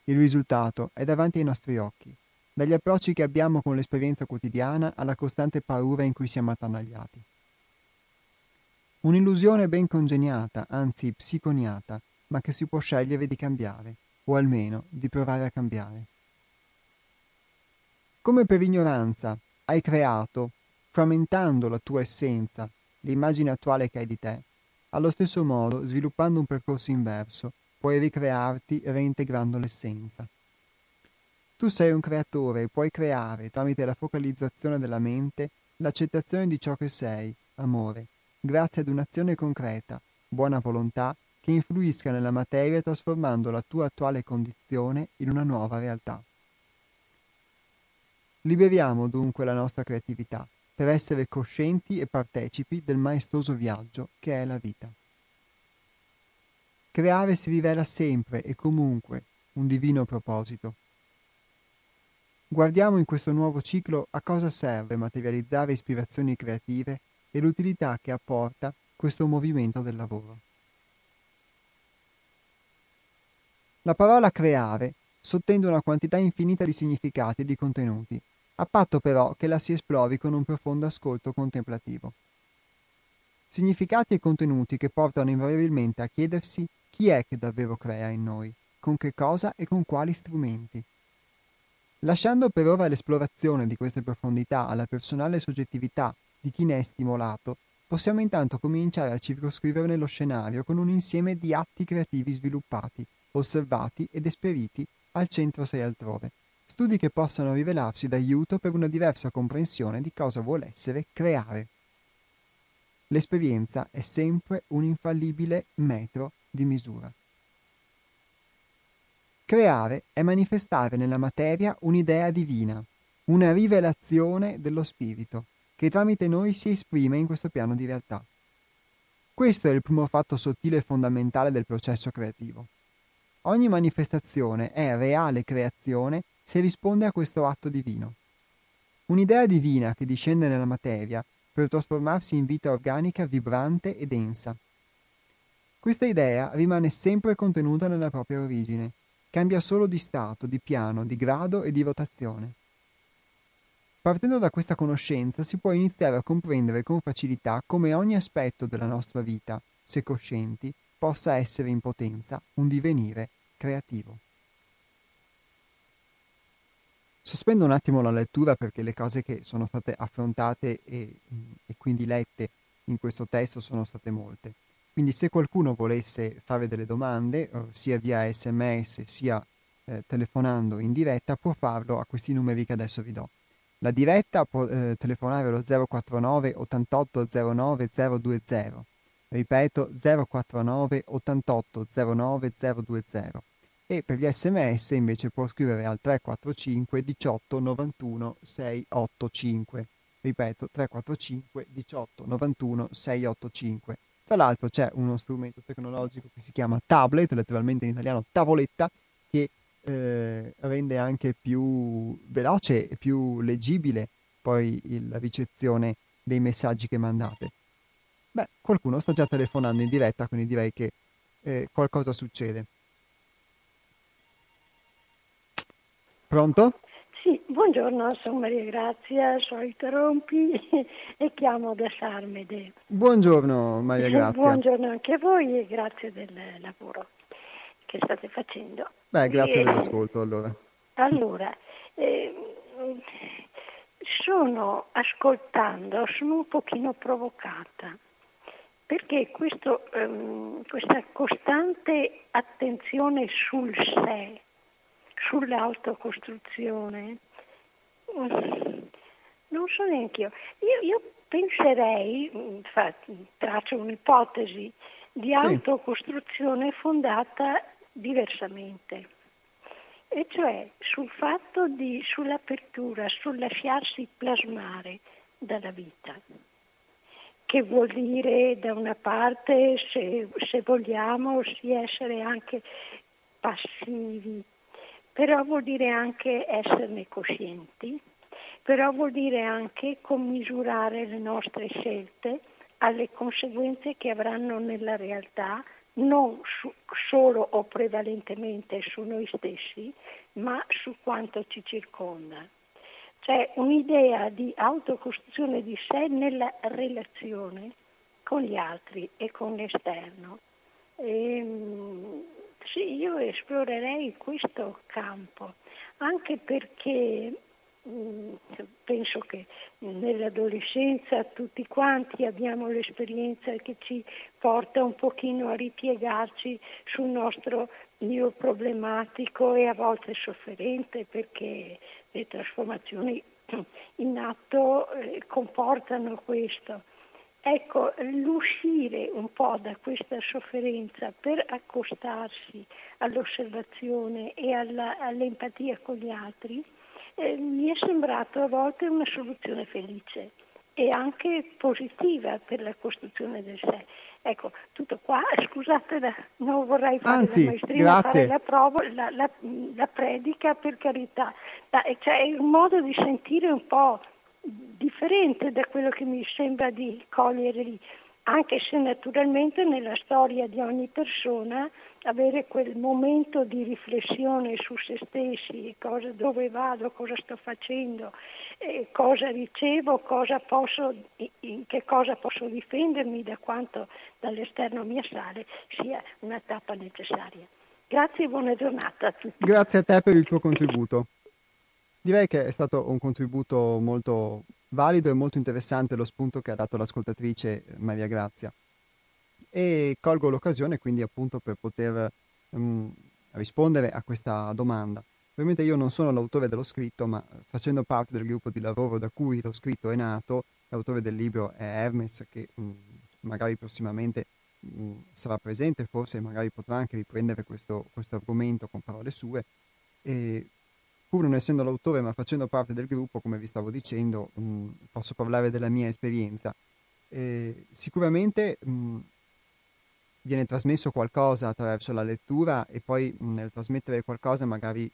Il risultato è davanti ai nostri occhi, dagli approcci che abbiamo con l'esperienza quotidiana alla costante paura in cui siamo attanagliati. Un'illusione ben congeniata, anzi psiconiata, ma che si può scegliere di cambiare, o almeno di provare a cambiare. Come per ignoranza hai creato, frammentando la tua essenza, l'immagine attuale che hai di te, allo stesso modo, sviluppando un percorso inverso, puoi ricrearti reintegrando l'essenza. Tu sei un creatore e puoi creare, tramite la focalizzazione della mente, l'accettazione di ciò che sei, amore, grazie ad un'azione concreta, buona volontà, che influisca nella materia trasformando la tua attuale condizione in una nuova realtà. Liberiamo dunque la nostra creatività, per essere coscienti e partecipi del maestoso viaggio che è la vita. Creare si rivela sempre e comunque un divino proposito. Guardiamo in questo nuovo ciclo a cosa serve materializzare ispirazioni creative e l'utilità che apporta questo movimento del lavoro. La parola creare sottende una quantità infinita di significati e di contenuti a patto però che la si esplori con un profondo ascolto contemplativo. Significati e contenuti che portano invariabilmente a chiedersi chi è che davvero crea in noi, con che cosa e con quali strumenti. Lasciando per ora l'esplorazione di queste profondità alla personale soggettività di chi ne è stimolato, possiamo intanto cominciare a circoscriverne lo scenario con un insieme di atti creativi sviluppati, osservati ed esperiti al centro sei altrove, studi che possano rivelarci d'aiuto per una diversa comprensione di cosa vuole essere creare. L'esperienza è sempre un infallibile metro di misura. Creare è manifestare nella materia un'idea divina, una rivelazione dello spirito, che tramite noi si esprime in questo piano di realtà. Questo è il primo fatto sottile e fondamentale del processo creativo. Ogni manifestazione è reale creazione se risponde a questo atto divino. Un'idea divina che discende nella materia per trasformarsi in vita organica vibrante e densa. Questa idea rimane sempre contenuta nella propria origine, cambia solo di stato, di piano, di grado e di rotazione. Partendo da questa conoscenza si può iniziare a comprendere con facilità come ogni aspetto della nostra vita, se coscienti, possa essere in potenza un divenire creativo. Sospendo un attimo la lettura perché le cose che sono state affrontate e, e quindi lette in questo testo sono state molte. Quindi se qualcuno volesse fare delle domande, eh, sia via sms sia eh, telefonando in diretta, può farlo a questi numeri che adesso vi do. La diretta può eh, telefonare allo 049 88 09 020. Ripeto 049 88 09 020. E per gli sms invece può scrivere al 345 18 91 685. Ripeto 345 18 91 685. Tra l'altro c'è uno strumento tecnologico che si chiama tablet, letteralmente in italiano tavoletta, che eh, rende anche più veloce e più leggibile poi il, la ricezione dei messaggi che mandate. Beh, qualcuno sta già telefonando in diretta, quindi direi che eh, qualcosa succede. Pronto? Sì, buongiorno, sono Maria Grazia, solito rompi e chiamo da Sarmede. Buongiorno Maria Grazia. Buongiorno anche a voi e grazie del lavoro che state facendo. Beh, grazie e, dell'ascolto allora. Allora, eh, sono ascoltando, sono un pochino provocata perché questo, um, questa costante attenzione sul sé sull'autocostruzione? Non so neanche io. Io, penserei, infatti, traccio un'ipotesi, di sì. autocostruzione fondata diversamente, e cioè sul fatto di, sull'apertura, sul lasciarsi plasmare dalla vita, che vuol dire da una parte, se, se vogliamo, sì essere anche passivi, però vuol dire anche esserne coscienti, però vuol dire anche commisurare le nostre scelte alle conseguenze che avranno nella realtà non su, solo o prevalentemente su noi stessi, ma su quanto ci circonda. C'è un'idea di autocostruzione di sé nella relazione con gli altri e con l'esterno. E, ehm, sì, io esplorerei questo campo, anche perché mm, penso che nell'adolescenza tutti quanti abbiamo l'esperienza che ci porta un pochino a ripiegarci sul nostro io problematico e a volte sofferente perché le trasformazioni in atto eh, comportano questo. Ecco, l'uscire un po' da questa sofferenza per accostarsi all'osservazione e alla, all'empatia con gli altri eh, mi è sembrato a volte una soluzione felice e anche positiva per la costruzione del sé. Ecco, tutto qua, scusate, non vorrei fare Anzi, la maestria, grazie. fare la prova, la, la, la predica per carità, ma cioè, è un modo di sentire un po' differente da quello che mi sembra di cogliere lì, anche se naturalmente nella storia di ogni persona avere quel momento di riflessione su se stessi, cosa, dove vado, cosa sto facendo, eh, cosa ricevo, cosa posso, in che cosa posso difendermi da quanto dall'esterno mi assale, sia una tappa necessaria. Grazie e buona giornata a tutti. Grazie a te per il tuo contributo. Direi che è stato un contributo molto valido e molto interessante lo spunto che ha dato l'ascoltatrice Maria Grazia. E colgo l'occasione quindi appunto per poter um, rispondere a questa domanda. Ovviamente io non sono l'autore dello scritto, ma facendo parte del gruppo di lavoro da cui lo scritto è nato, l'autore del libro è Hermes, che um, magari prossimamente um, sarà presente, forse magari potrà anche riprendere questo, questo argomento con parole sue. E pur non essendo l'autore ma facendo parte del gruppo, come vi stavo dicendo, mh, posso parlare della mia esperienza. E sicuramente mh, viene trasmesso qualcosa attraverso la lettura e poi mh, nel trasmettere qualcosa magari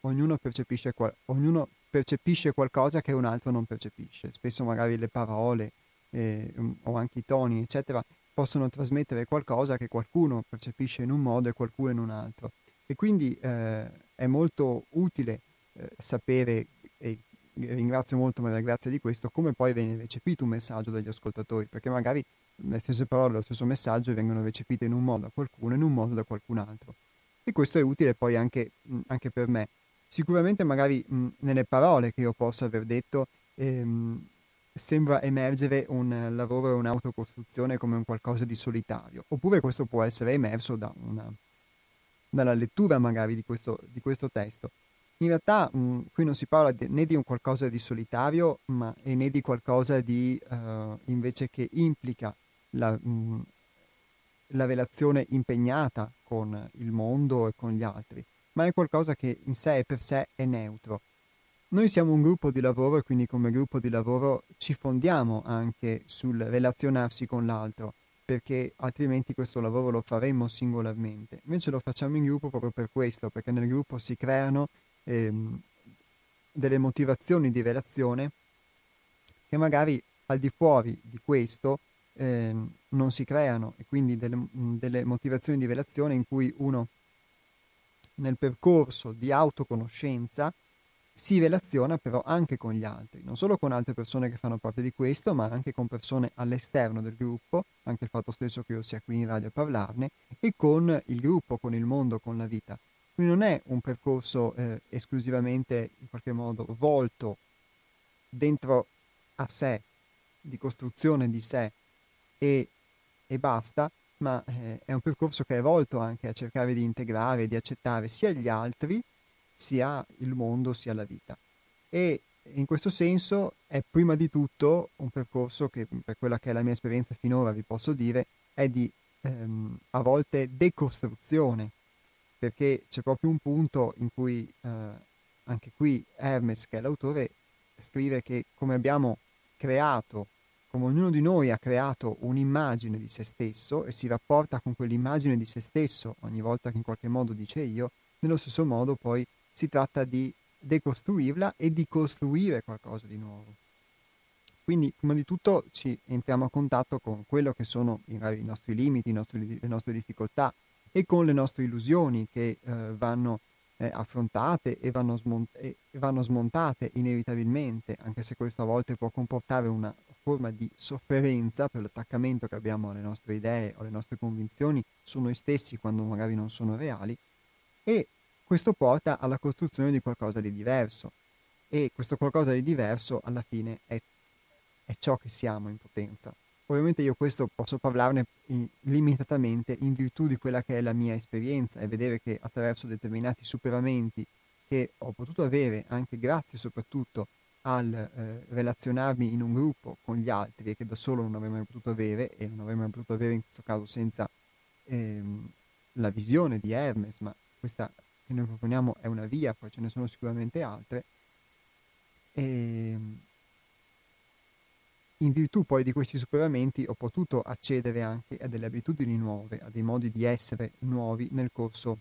ognuno percepisce, qual- ognuno, percepisce, qualcosa che un altro non percepisce. Spesso magari le parole eh, o anche i toni, eccetera, possono trasmettere qualcosa che qualcuno percepisce in un modo e qualcuno in un altro. E quindi eh, è molto utile eh, sapere, e ringrazio molto Maria Grazia di questo, come poi viene recepito un messaggio dagli ascoltatori, perché magari le stesse parole, lo stesso messaggio vengono recepite in un modo da qualcuno e in un modo da qualcun altro. E questo è utile poi anche, anche per me. Sicuramente magari mh, nelle parole che io posso aver detto ehm, sembra emergere un lavoro e un'autocostruzione come un qualcosa di solitario, oppure questo può essere emerso da una, dalla lettura magari di questo, di questo testo. In realtà mh, qui non si parla de- né di un qualcosa di solitario, ma né di qualcosa di uh, invece che implica la, mh, la, relazione impegnata con il mondo e con gli altri, ma è qualcosa che in sé e per sé è neutro. Noi siamo un gruppo di lavoro e quindi come gruppo di lavoro ci fondiamo anche sul relazionarsi con l'altro, perché altrimenti questo lavoro lo faremmo singolarmente. Invece lo facciamo in gruppo proprio per questo, perché nel gruppo si creano ehm, delle motivazioni di relazione che magari al di fuori di questo eh, non si creano e quindi delle, delle motivazioni di relazione in cui uno nel percorso di autoconoscenza si relaziona però anche con gli altri, non solo con altre persone che fanno parte di questo, ma anche con persone all'esterno del gruppo, anche il fatto stesso che io sia qui in radio a parlarne, e con il gruppo, con il mondo, con la vita. Quindi non è un percorso eh, esclusivamente in qualche modo volto dentro a sé, di costruzione di sé e, e basta, ma eh, è un percorso che è volto anche a cercare di integrare, di accettare sia gli altri, sia il mondo, sia la vita. E in questo senso è prima di tutto un percorso che per quella che è la mia esperienza finora vi posso dire è di ehm, a volte decostruzione perché c'è proprio un punto in cui eh, anche qui Hermes, che è l'autore, scrive che come abbiamo creato, come ognuno di noi ha creato un'immagine di se stesso e si rapporta con quell'immagine di se stesso ogni volta che in qualche modo dice io, nello stesso modo poi si tratta di decostruirla e di costruire qualcosa di nuovo. Quindi, prima di tutto, ci entriamo a contatto con quello che sono i, nostri limiti, i nostri, le nostre difficoltà, e con le nostre illusioni che eh, vanno eh, affrontate e vanno, smont- e vanno, smontate inevitabilmente, anche se questo a volte può comportare una forma di sofferenza per l'attaccamento che abbiamo alle nostre idee o alle nostre convinzioni su noi stessi quando magari non sono reali, e questo porta alla costruzione di qualcosa di diverso. E questo qualcosa di diverso alla fine è, è ciò che siamo in potenza. Ovviamente io questo posso parlarne in, limitatamente in virtù di quella che è la mia esperienza e vedere che attraverso determinati superamenti che ho potuto avere anche grazie soprattutto al eh, relazionarmi in un gruppo con gli altri e che da solo non avrei mai potuto avere e non avrei mai potuto avere in questo caso senza ehm, la visione di Hermes, ma questa che noi proponiamo è una via, poi ce ne sono sicuramente altre. E, ehm, in virtù poi di questi superamenti ho potuto accedere anche a delle abitudini nuove, a dei modi di essere nuovi nel corso,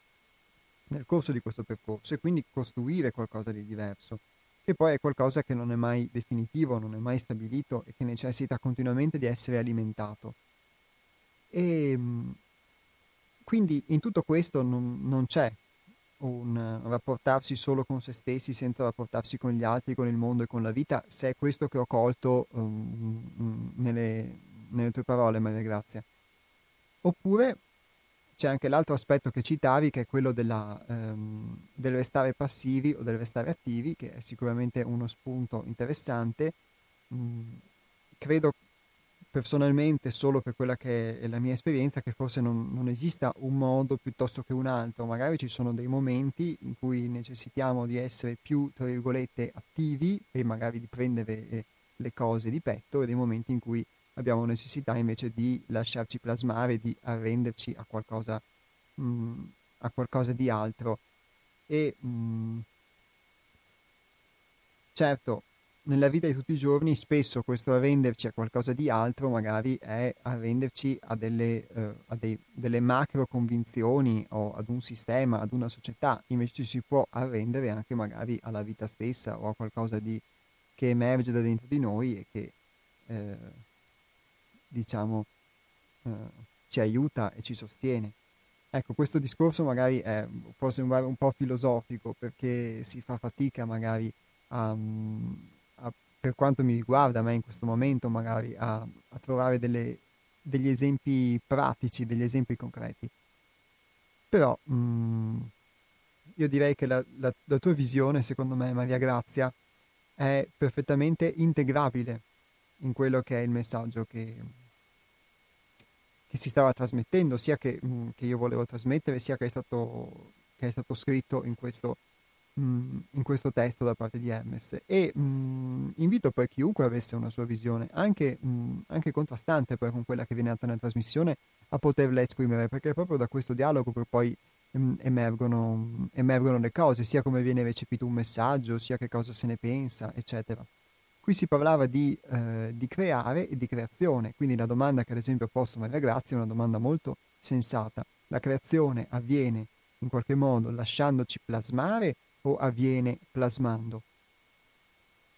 nel corso di questo percorso e quindi costruire qualcosa di diverso, che poi è qualcosa che non è mai definitivo, non è mai stabilito e che necessita continuamente di essere alimentato. E ehm, quindi in tutto questo non, non c'è un rapportarsi solo con se stessi senza rapportarsi con gli altri, con il mondo e con la vita, se è questo che ho colto um, nelle, nelle, tue parole, Maria Grazia. Oppure c'è anche l'altro aspetto che citavi, che è quello della, ehm, del restare passivi o del restare attivi, che è sicuramente uno spunto interessante. Mm, credo personalmente, solo per quella che è la mia esperienza, che forse non, non, esista un modo piuttosto che un altro. Magari ci sono dei momenti in cui necessitiamo di essere più, tra virgolette, attivi e magari di prendere eh, le cose di petto e dei momenti in cui abbiamo necessità invece di lasciarci plasmare, di arrenderci a qualcosa, mh, mm, a qualcosa di altro. E mh, mm, certo, nella vita di tutti i giorni spesso questo arrenderci a qualcosa di altro magari è arrenderci a delle, eh, a dei, delle macro convinzioni o ad un sistema, ad una società, invece ci si può arrendere anche magari alla vita stessa o a qualcosa di, che emerge da dentro di noi e che eh, diciamo, eh, ci aiuta e ci sostiene. Ecco, questo discorso magari è, può sembrare un po' filosofico perché si fa fatica magari a, a, per quanto mi riguarda, a me in questo momento magari a, a trovare delle, degli esempi pratici, degli esempi concreti. Però mh, mm, io direi che la, la, la tua visione, secondo me, Maria Grazia, è perfettamente integrabile in quello che è il messaggio che, che si stava trasmettendo, sia che, mm, che, io volevo trasmettere, sia che è stato, che è stato scritto in questo, in questo, testo da parte di Hermes. E mh, mm, invito poi chiunque avesse una sua visione, anche, anche contrastante poi con quella che viene data nella trasmissione, a poterla esprimere, perché proprio da questo dialogo per poi emergono, emergono le cose, sia come viene recepito un messaggio, sia che cosa se ne pensa, eccetera. Qui si parlava di, eh, di, creare e di creazione, quindi la domanda che ad esempio ho posto Maria Grazia è una domanda molto sensata. La creazione avviene in qualche modo lasciandoci plasmare o avviene plasmando?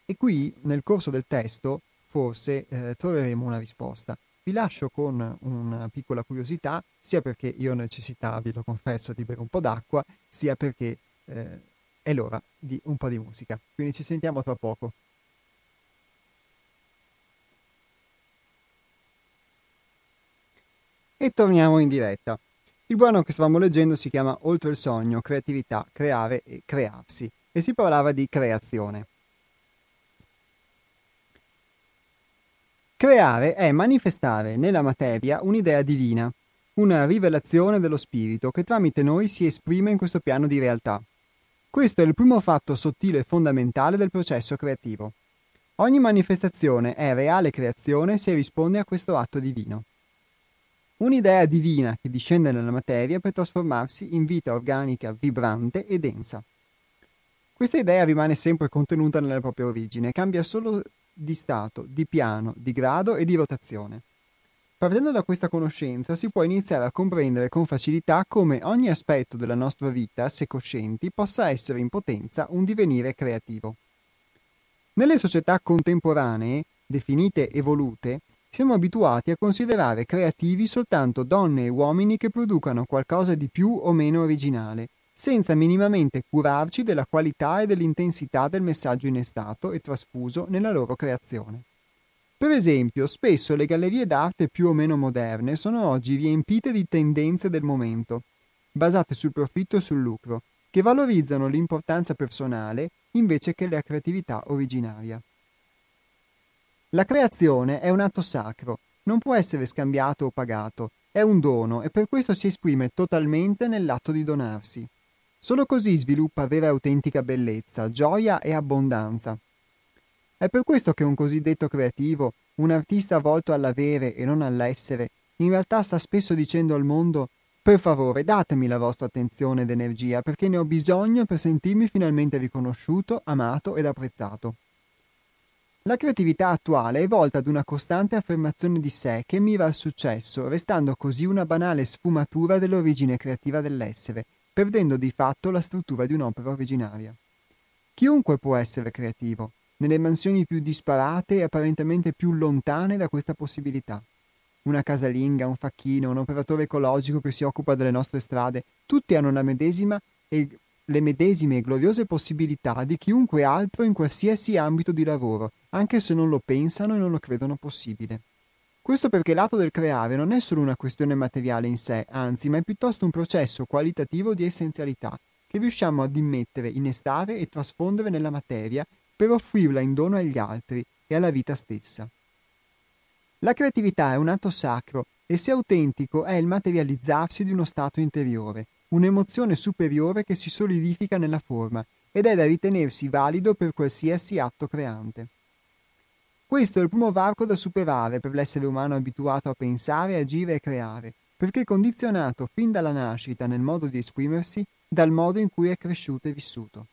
E qui nel corso del testo forse eh, troveremo una risposta. Vi lascio con una piccola curiosità, sia perché io ho necessità, vi lo confesso, di bere un po' d'acqua, sia perché eh, è l'ora di un po' di musica. Quindi ci sentiamo tra poco. E torniamo in diretta. Il brano che stavamo leggendo si chiama Oltre il sogno, creatività, creare e crearsi e si parlava di creazione. Creare è manifestare nella materia un'idea divina, una rivelazione dello spirito che tramite noi si esprime in questo piano di realtà. Questo è il primo fatto sottile e fondamentale del processo creativo. Ogni manifestazione è reale creazione se risponde a questo atto divino un'idea divina che discende nella materia per trasformarsi in vita organica vibrante e densa. Questa idea rimane sempre contenuta nella propria origine, cambia solo di stato, di piano, di grado e di rotazione. Partendo da questa conoscenza si può iniziare a comprendere con facilità come ogni aspetto della nostra vita, se coscienti, possa essere in potenza un divenire creativo. Nelle società contemporanee, definite evolute, siamo abituati a considerare creativi soltanto donne e uomini che producano qualcosa di più o meno originale, senza minimamente curarci della qualità e dell'intensità del messaggio innestato e trasfuso nella loro creazione. Per esempio, spesso le gallerie d'arte più o meno moderne sono oggi riempite di tendenze del momento, basate sul profitto e sul lucro, che valorizzano l'importanza personale invece che la creatività originaria. La creazione è un atto sacro, non può essere scambiato o pagato, è un dono e per questo si esprime totalmente nell'atto di donarsi. Solo così sviluppa vera e autentica bellezza, gioia e abbondanza. È per questo che un cosiddetto creativo, un artista volto all'avere e non all'essere, in realtà sta spesso dicendo al mondo per favore datemi la vostra attenzione ed energia perché ne ho bisogno per sentirmi finalmente riconosciuto, amato ed apprezzato. La creatività attuale è volta ad una costante affermazione di sé che mira al successo, restando così una banale sfumatura dell'origine creativa dell'essere, perdendo di fatto la struttura di un'opera originaria. Chiunque può essere creativo, nelle mansioni più disparate e apparentemente più lontane da questa possibilità. Una casalinga, un facchino, un operatore ecologico che si occupa delle nostre strade, tutti hanno la medesima e le medesime e gloriose possibilità di chiunque altro in qualsiasi ambito di lavoro, anche se non lo pensano e non lo credono possibile. Questo perché l'atto del creare non è solo una questione materiale in sé, anzi, ma è piuttosto un processo qualitativo di essenzialità, che riusciamo ad immettere, innestare e trasfondere nella materia per offrirla in dono agli altri e alla vita stessa. La creatività è un atto sacro e se autentico è il materializzarsi di uno stato interiore, un'emozione superiore che si solidifica nella forma ed è da ritenersi valido per qualsiasi atto creante. Questo è il primo varco da superare per l'essere umano abituato a pensare, agire e creare, perché condizionato fin dalla nascita nel modo di esprimersi dal modo in cui è cresciuto e vissuto.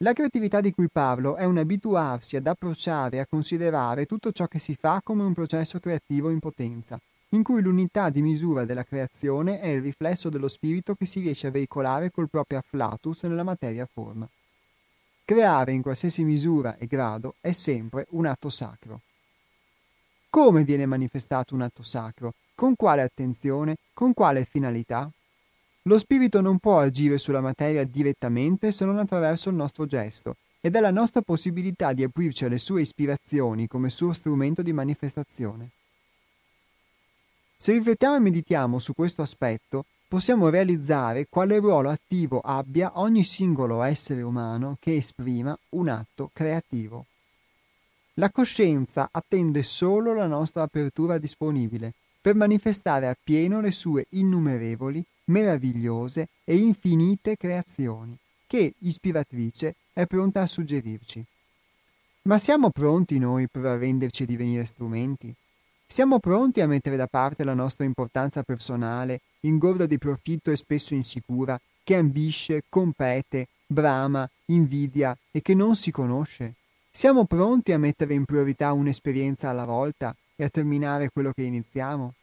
La creatività di cui parlo è un abituarsi ad approcciare e a considerare tutto ciò che si fa come un processo creativo in potenza, in cui l'unità di misura della creazione è il riflesso dello spirito che si riesce a veicolare col proprio afflatus nella materia forma. Creare in qualsiasi misura e grado è sempre un atto sacro. Come viene manifestato un atto sacro? Con quale attenzione? Con quale finalità? Lo spirito non può agire sulla materia direttamente se non attraverso il nostro gesto, ed è la nostra possibilità di aprirci alle sue ispirazioni come suo strumento di manifestazione. Se riflettiamo e meditiamo su questo aspetto, possiamo realizzare quale ruolo attivo abbia ogni singolo essere umano che esprima un atto creativo. La coscienza attende solo la nostra apertura disponibile per manifestare appieno le sue innumerevoli, meravigliose e infinite creazioni, che, ispiratrice, è pronta a suggerirci. Ma siamo pronti noi per arrenderci e divenire strumenti? Siamo pronti a mettere da parte la nostra importanza personale, ingorda di profitto e spesso insicura, che ambisce, compete, brama, invidia e che non si conosce? Siamo pronti a mettere in priorità un'esperienza alla volta e a terminare quello che iniziamo?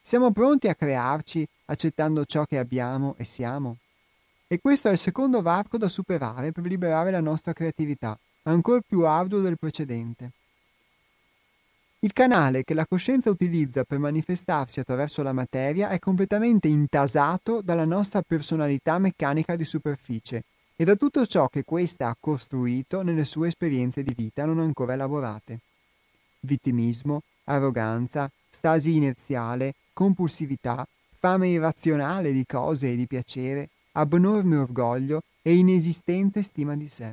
Siamo pronti a crearci accettando ciò che abbiamo e siamo? E questo è il secondo varco da superare per liberare la nostra creatività, ancora più arduo del precedente. Il canale che la coscienza utilizza per manifestarsi attraverso la materia è completamente intasato dalla nostra personalità meccanica di superficie e da tutto ciò che questa ha costruito nelle sue esperienze di vita non ancora elaborate. Vittimismo, arroganza, stasi inerziale, compulsività, fame irrazionale di cose e di piacere, abnorme orgoglio e inesistente stima di sé.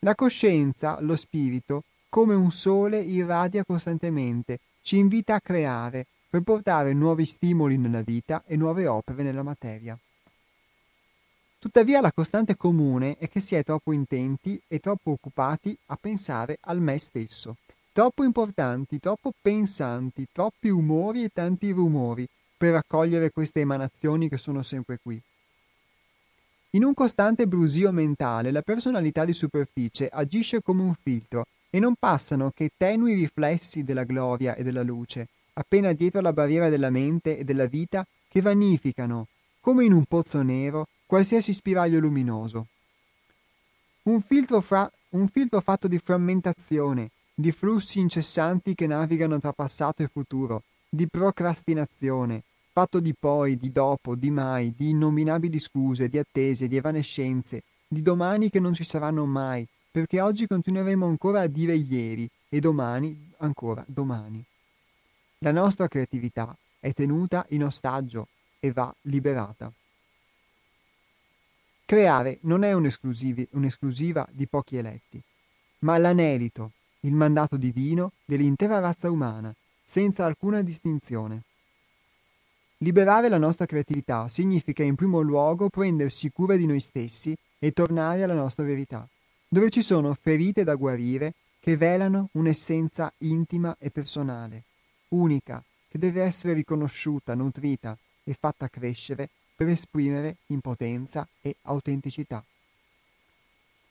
La coscienza, lo spirito, come un sole irradia costantemente, ci invita a creare per portare nuovi stimoli nella vita e nuove opere nella materia. Tuttavia la costante comune è che si è troppo intenti e troppo occupati a pensare al me stesso, troppo importanti, troppo pensanti, troppi umori e tanti rumori per raccogliere queste emanazioni che sono sempre qui. In un costante brusio mentale la personalità di superficie agisce come un filtro e non passano che tenui riflessi della gloria e della luce, appena dietro la barriera della mente e della vita, che vanificano, come in un pozzo nero, qualsiasi spiraglio luminoso. Un filtro, fra, un filtro fatto di frammentazione, di flussi incessanti che navigano tra passato e futuro, di procrastinazione, fatto di poi, di dopo, di mai, di innominabili scuse, di attese, di evanescenze, di domani che non ci saranno mai, perché oggi continueremo ancora a dire ieri e domani ancora domani. La nostra creatività è tenuta in ostaggio e va liberata. Creare non è un'esclusiva di pochi eletti, ma l'anelito, il mandato divino dell'intera razza umana, senza alcuna distinzione. Liberare la nostra creatività significa in primo luogo prendersi cura di noi stessi e tornare alla nostra verità dove ci sono ferite da guarire che velano un'essenza intima e personale, unica, che deve essere riconosciuta, nutrita e fatta crescere per esprimere impotenza e autenticità.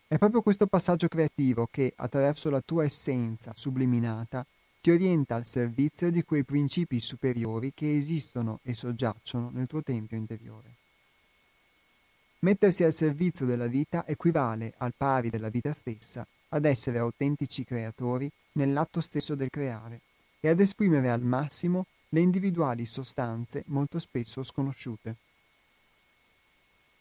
È proprio questo passaggio creativo che, attraverso la tua essenza subliminata, ti orienta al servizio di quei principi superiori che esistono e soggiacciono nel tuo tempio interiore. Mettersi al servizio della vita equivale, al pari della vita stessa, ad essere autentici creatori nell'atto stesso del creare e ad esprimere al massimo le individuali sostanze molto spesso sconosciute.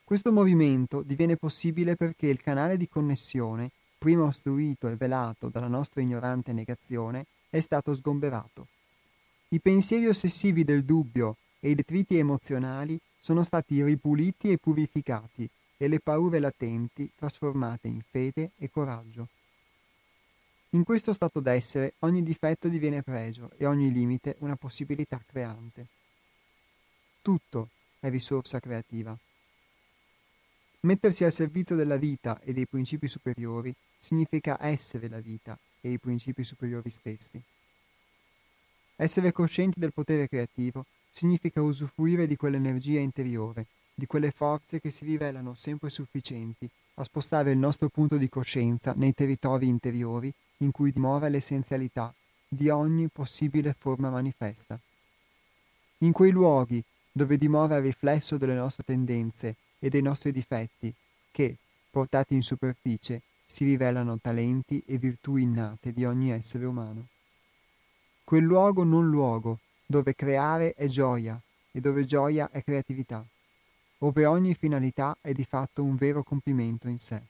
Questo movimento diviene possibile perché il canale di connessione, prima ostruito e velato dalla nostra ignorante negazione, è stato sgomberato I pensieri ossessivi del dubbio e i detriti emozionali sono stati ripuliti e purificati e le paure latenti trasformate in fede e coraggio. In questo stato d'essere ogni difetto diviene pregio e ogni limite una possibilità creante. Tutto è risorsa creativa. Mettersi al servizio della vita e dei principi superiori significa essere la vita e i principi superiori stessi. Essere coscienti del potere creativo significa usufruire di quell'energia interiore, di quelle forze che si rivelano sempre sufficienti a spostare il nostro punto di coscienza nei territori interiori in cui dimora l'essenzialità di ogni possibile forma manifesta. In quei luoghi dove dimora il riflesso delle nostre tendenze e dei nostri difetti, che, portati in superficie, si rivelano talenti e virtù innate di ogni essere umano. Quel luogo non luogo, dove creare è gioia e dove gioia è creatività, ove ogni finalità è di fatto un vero compimento in sé.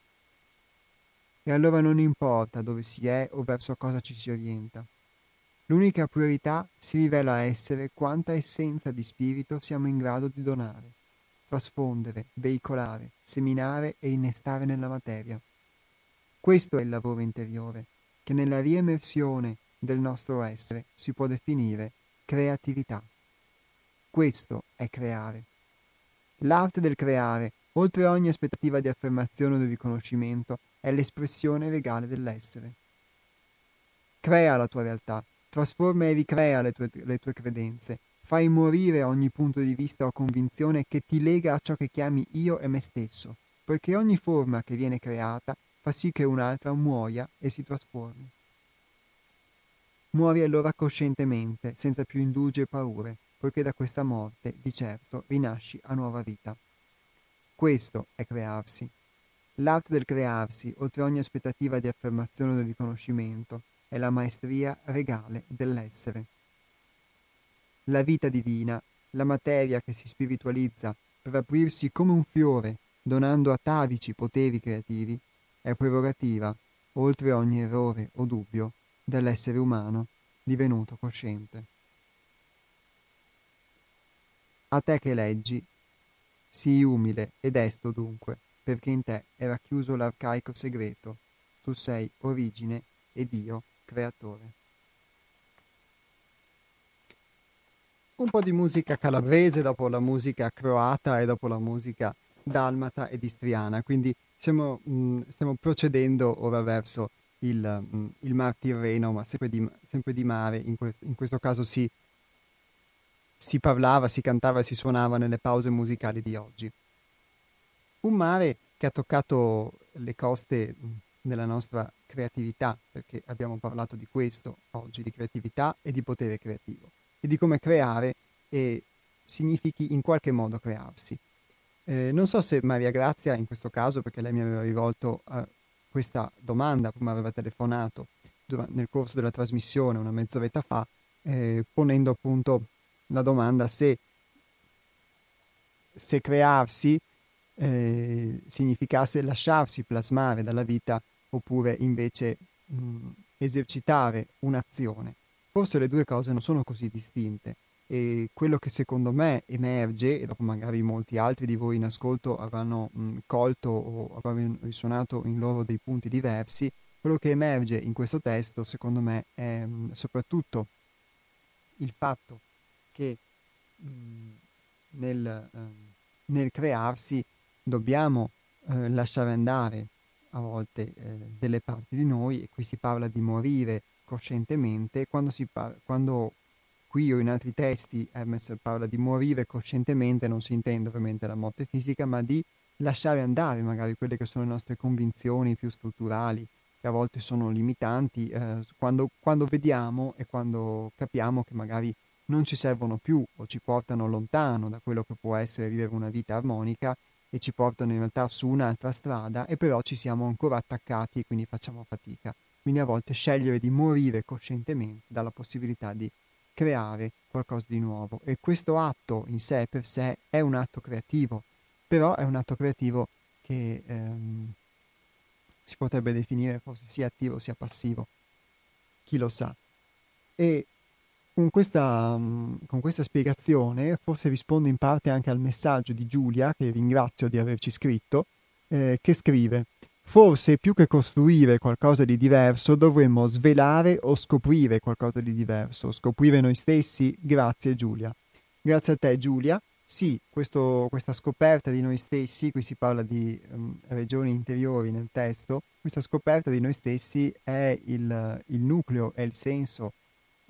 E allora non importa dove si è o verso cosa ci si orienta. L'unica priorità si rivela essere quanta essenza di spirito siamo in grado di donare, trasfondere, veicolare, seminare e innestare nella materia. Questo è il lavoro interiore, che nella riemersione del nostro essere si può definire creatività. Questo è creare. L'arte del creare, oltre ogni aspettativa di affermazione o di riconoscimento, è l'espressione legale dell'essere. Crea la tua realtà, trasforma e ricrea le tue, le tue credenze, fai morire ogni punto di vista o convinzione che ti lega a ciò che chiami io e me stesso, poiché ogni forma che viene creata fa sì che un'altra muoia e si trasformi. Muori allora coscientemente, senza più indugi e paure, poiché da questa morte, di certo, rinasci a nuova vita. Questo è crearsi. L'arte del crearsi, oltre ogni aspettativa di affermazione o di riconoscimento, è la maestria regale dell'essere. La vita divina, la materia che si spiritualizza per aprirsi come un fiore, donando atavici poteri creativi, è prerogativa, oltre ogni errore o dubbio, dell'essere umano divenuto cosciente. A te che leggi, sii umile e desto dunque, perché in te è racchiuso l'arcaico segreto, tu sei origine e Dio creatore. Un po' di musica calabrese dopo la musica croata e dopo la musica dalmata ed istriana, quindi siamo, mh, mm, stiamo procedendo ora verso il, mm, il Mar Tirreno, ma sempre di, sempre di mare, in, quest- in, questo caso si, si parlava, si cantava e si suonava nelle pause musicali di oggi. Un mare che ha toccato le coste mm, della nostra creatività, perché abbiamo parlato di questo oggi, di creatività e di potere creativo, e di come creare e significhi in qualche modo crearsi. Eh, non so se Maria Grazia in questo caso, perché lei mi aveva rivolto a questa domanda, prima aveva telefonato nel corso della trasmissione una mezz'oretta fa, eh, ponendo appunto la domanda se, se crearsi eh, significasse lasciarsi plasmare dalla vita oppure invece mh, esercitare un'azione. Forse le due cose non sono così distinte e quello che secondo me emerge, e dopo magari molti altri di voi in ascolto avranno mh, colto o avranno risuonato in loro dei punti diversi, quello che emerge in questo testo secondo me è mh, soprattutto il fatto che mh, nel, nel, crearsi dobbiamo eh, lasciare andare a volte eh, delle parti di noi e qui si parla di morire coscientemente quando, par- quando qui o in altri testi Hermes parla di morire coscientemente non si intende ovviamente la morte fisica ma di lasciare andare magari quelle che sono le nostre convinzioni più strutturali che a volte sono limitanti eh, quando, quando vediamo e quando capiamo che magari non ci servono più o ci portano lontano da quello che può essere vivere una vita armonica e ci portano in realtà su un'altra strada e però ci siamo ancora attaccati e quindi facciamo fatica. Quindi a volte scegliere di morire coscientemente dalla possibilità di creare qualcosa di nuovo e questo atto in sé per sé è un atto creativo, però è un atto creativo che ehm, si potrebbe definire forse sia attivo sia passivo, chi lo sa. E con questa, mm, con questa, spiegazione forse rispondo in parte anche al messaggio di Giulia, che ringrazio di averci scritto, eh, che scrive Forse più che costruire qualcosa di diverso dovremmo svelare o scoprire qualcosa di diverso, scoprire noi stessi. Grazie Giulia. Grazie a te Giulia. Sì, questo, questa scoperta di noi stessi, qui si parla di um, regioni interiori nel testo, questa scoperta di noi stessi è il, il nucleo, è il senso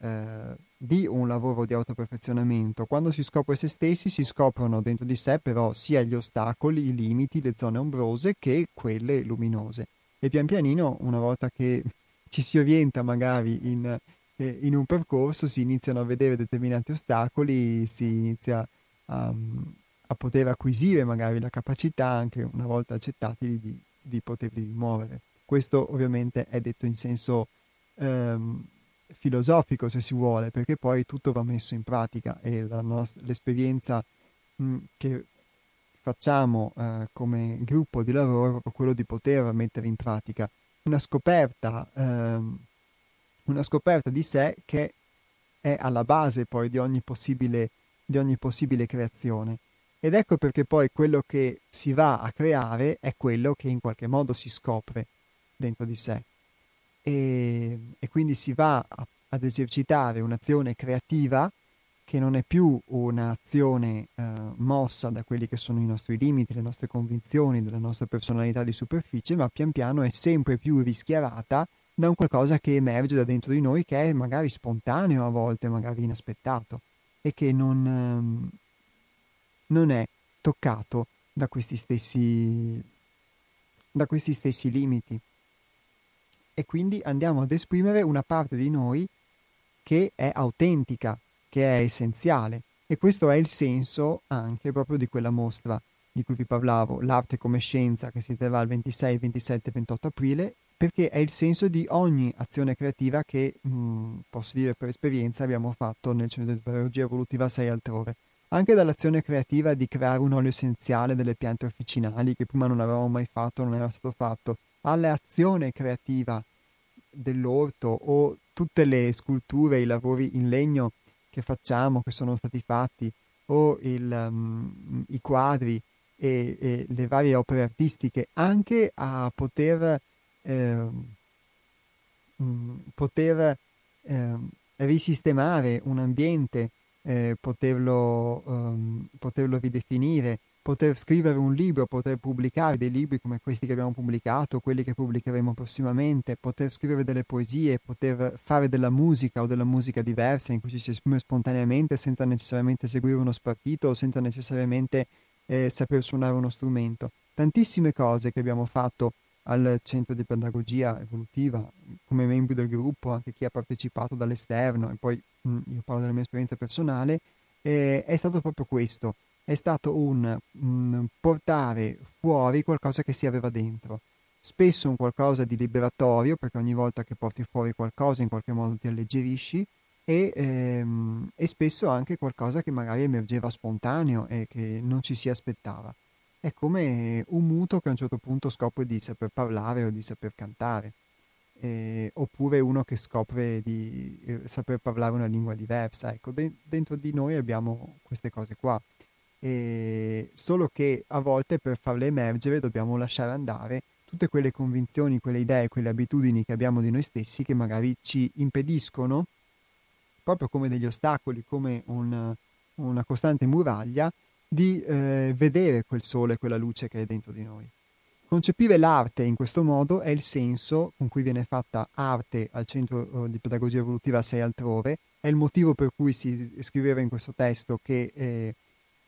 eh, di un lavoro di autoperfezionamento. Quando si scopre se stessi, si scoprono dentro di sé però sia gli ostacoli, i limiti, le zone ombrose che quelle luminose. E pian pianino, una volta che ci si orienta magari in, eh, in un percorso, si iniziano a vedere determinati ostacoli, si inizia a, a poter acquisire magari la capacità, anche una volta accettati, di, di poterli rimuovere. Questo ovviamente è detto in senso ehm, filosofico se si vuole, perché poi tutto va messo in pratica e nost- l'esperienza mh, che facciamo eh, come gruppo di lavoro è proprio quello di poter mettere in pratica una scoperta, ehm, una scoperta di sé che è alla base poi di ogni possibile, di ogni possibile creazione. Ed ecco perché poi quello che si va a creare è quello che in qualche modo si scopre dentro di sé e, e quindi si va a, ad esercitare un'azione creativa che non è più un'azione eh, mossa da quelli che sono i nostri limiti, le nostre convinzioni, della nostra personalità di superficie, ma pian piano è sempre più rischiarata da un qualcosa che emerge da dentro di noi, che è magari spontaneo a volte, magari inaspettato, e che non, ehm, non è toccato da questi stessi, da questi stessi limiti e quindi andiamo ad esprimere una parte di noi che è autentica, che è essenziale. E questo è il senso anche proprio di quella mostra di cui vi parlavo, l'arte come scienza, che si terrà il 26, 27 e 28 aprile, perché è il senso di ogni azione creativa che, mh, posso dire per esperienza, abbiamo fatto nel Centro di Pedagogia Evolutiva 6 altrove. Anche dall'azione creativa di creare un olio essenziale delle piante officinali, che prima non avevamo mai fatto, non era stato fatto, all'azione creativa dell'orto o tutte le sculture, i lavori in legno che facciamo, che sono stati fatti, o il, um, i quadri e, e, le varie opere artistiche, anche a poter, eh, poter eh, risistemare un ambiente, eh, poterlo, um, poterlo ridefinire, poter scrivere un libro, poter pubblicare dei libri come questi che abbiamo pubblicato, quelli che pubblicheremo prossimamente, poter scrivere delle poesie, poter fare della musica o della musica diversa in cui ci si esprime spontaneamente senza necessariamente seguire uno spartito o senza necessariamente eh, saper suonare uno strumento. Tantissime cose che abbiamo fatto al centro di pedagogia evolutiva come membri del gruppo, anche chi ha partecipato dall'esterno e poi mh, mm, io parlo della mia esperienza personale, eh, è stato proprio questo, è stato un, un portare fuori qualcosa che si aveva dentro. Spesso un qualcosa di liberatorio, perché ogni volta che porti fuori qualcosa in qualche modo ti alleggerisci, e, ehm, e, spesso anche qualcosa che magari emergeva spontaneo e che non ci si aspettava. È come un muto che a un certo punto scopre di saper parlare o di saper cantare, eh, oppure uno che scopre di eh, saper parlare una lingua diversa. Ecco, de- dentro di noi abbiamo queste cose qua. E solo che a volte per farle emergere dobbiamo lasciare andare tutte quelle convinzioni, quelle idee, quelle abitudini che abbiamo di noi stessi che magari ci impediscono, proprio come degli ostacoli, come un, una costante muraglia, di eh, vedere quel sole, quella luce che è dentro di noi. Concepire l'arte in questo modo è il senso con cui viene fatta arte al Centro eh, di Pedagogia Evolutiva 6 altrove, è il motivo per cui si scriveva in questo testo che eh,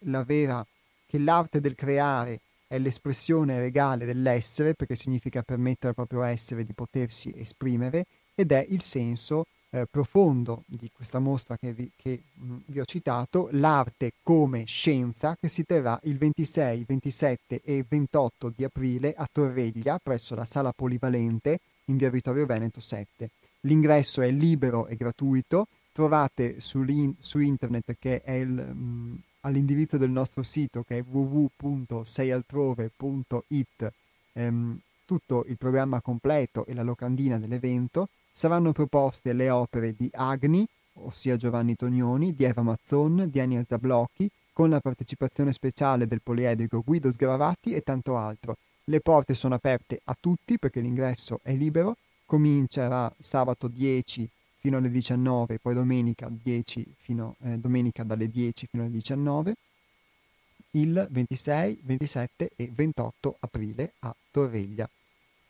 la vera, che l'arte del creare è l'espressione regale dell'essere, perché significa permettere al proprio essere di potersi esprimere, ed è il senso eh, profondo di questa mostra che, vi, che mh, vi ho citato, l'arte come scienza, che si terrà il 26, 27 e 28 di aprile a Torreglia, presso la sala polivalente in via Vittorio Veneto 7. L'ingresso è libero e gratuito, trovate su, su internet che è il... Mh, all'indirizzo del nostro sito che è www.seialtrove.it ehm, tutto il programma completo e la locandina dell'evento. Saranno proposte le opere di Agni, ossia Giovanni Tognoni, di Eva Mazzon, di Ania Zablocchi, con la partecipazione speciale del poliedrico Guido Sgravati e tanto altro. Le porte sono aperte a tutti perché l'ingresso è libero, comincerà sabato 10 fino alle 19, poi domenica, 10 fino, eh, domenica dalle 10 fino alle 19, il 26, 27 e 28 aprile a Torreglia.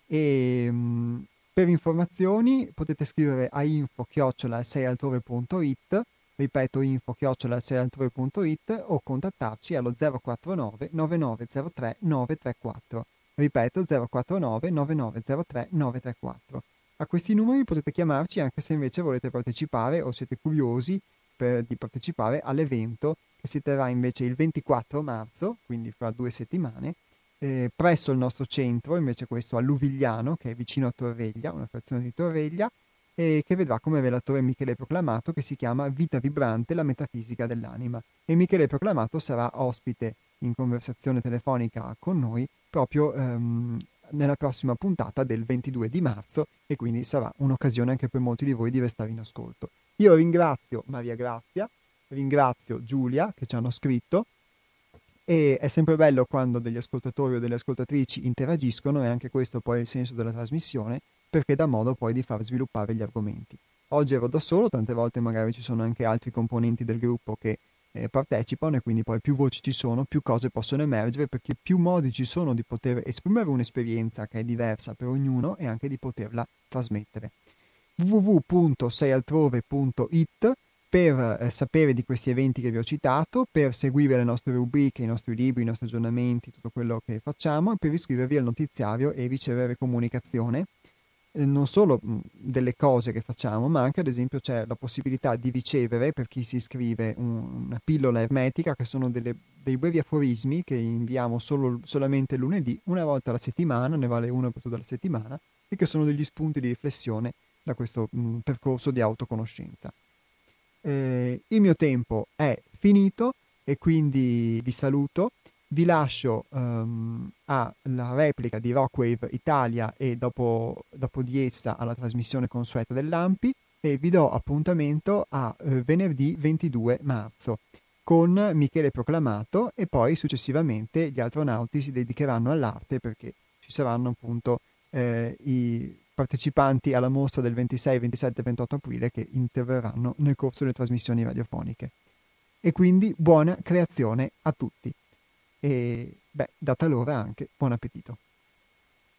E, mh, per informazioni potete scrivere a info-6altrove.it, ripeto info-6altrove.it o contattarci allo 049 9903 934. Ripeto 049 9903 934. A questi numeri potete chiamarci anche se invece volete partecipare o siete curiosi per, di partecipare all'evento che si terrà invece il 24 marzo, quindi fra due settimane, eh, presso il nostro centro, invece questo a Luvigliano, che è vicino a Torreglia, una frazione di Torreglia, e che vedrà come relatore Michele Proclamato che si chiama Vita vibrante, la metafisica dell'anima. E Michele Proclamato sarà ospite in conversazione telefonica con noi proprio ehm, nella prossima puntata del 22 di marzo e quindi sarà un'occasione anche per molti di voi di restare in ascolto. Io ringrazio Maria Grazia, ringrazio Giulia che ci hanno scritto e è sempre bello quando degli ascoltatori o delle ascoltatrici interagiscono e anche questo poi è il senso della trasmissione perché dà modo poi di far sviluppare gli argomenti. Oggi ero da solo, tante volte magari ci sono anche altri componenti del gruppo che eh, partecipano e quindi poi più voci ci sono, più cose possono emergere perché più modi ci sono di poter esprimere un'esperienza che è diversa per ognuno e anche di poterla trasmettere. www.seialtrove.it per eh, sapere di questi eventi che vi ho citato, per seguire le nostre rubriche, i nostri libri, i nostri aggiornamenti, tutto quello che facciamo, e per iscrivervi al notiziario e ricevere comunicazione non solo delle cose che facciamo, ma anche ad esempio c'è la possibilità di ricevere per chi si iscrive un, una pillola ermetica che sono delle, dei brevi aforismi che inviamo solo, solamente lunedì, una volta alla settimana, ne vale uno per tutta la settimana, e che sono degli spunti di riflessione da questo mh, percorso di autoconoscenza. Eh, il mio tempo è finito e quindi vi saluto vi lascio um, alla replica di Rockwave Italia e dopo, dopo, di essa alla trasmissione consueta dell'AMPI e vi do appuntamento a eh, venerdì 22 marzo con Michele Proclamato e poi successivamente gli astronauti si dedicheranno all'arte perché ci saranno appunto eh, i partecipanti alla mostra del 26, 27 e 28 aprile che interverranno nel corso delle trasmissioni radiofoniche. E quindi buona creazione a tutti e beh, data l'ora anche buon appetito.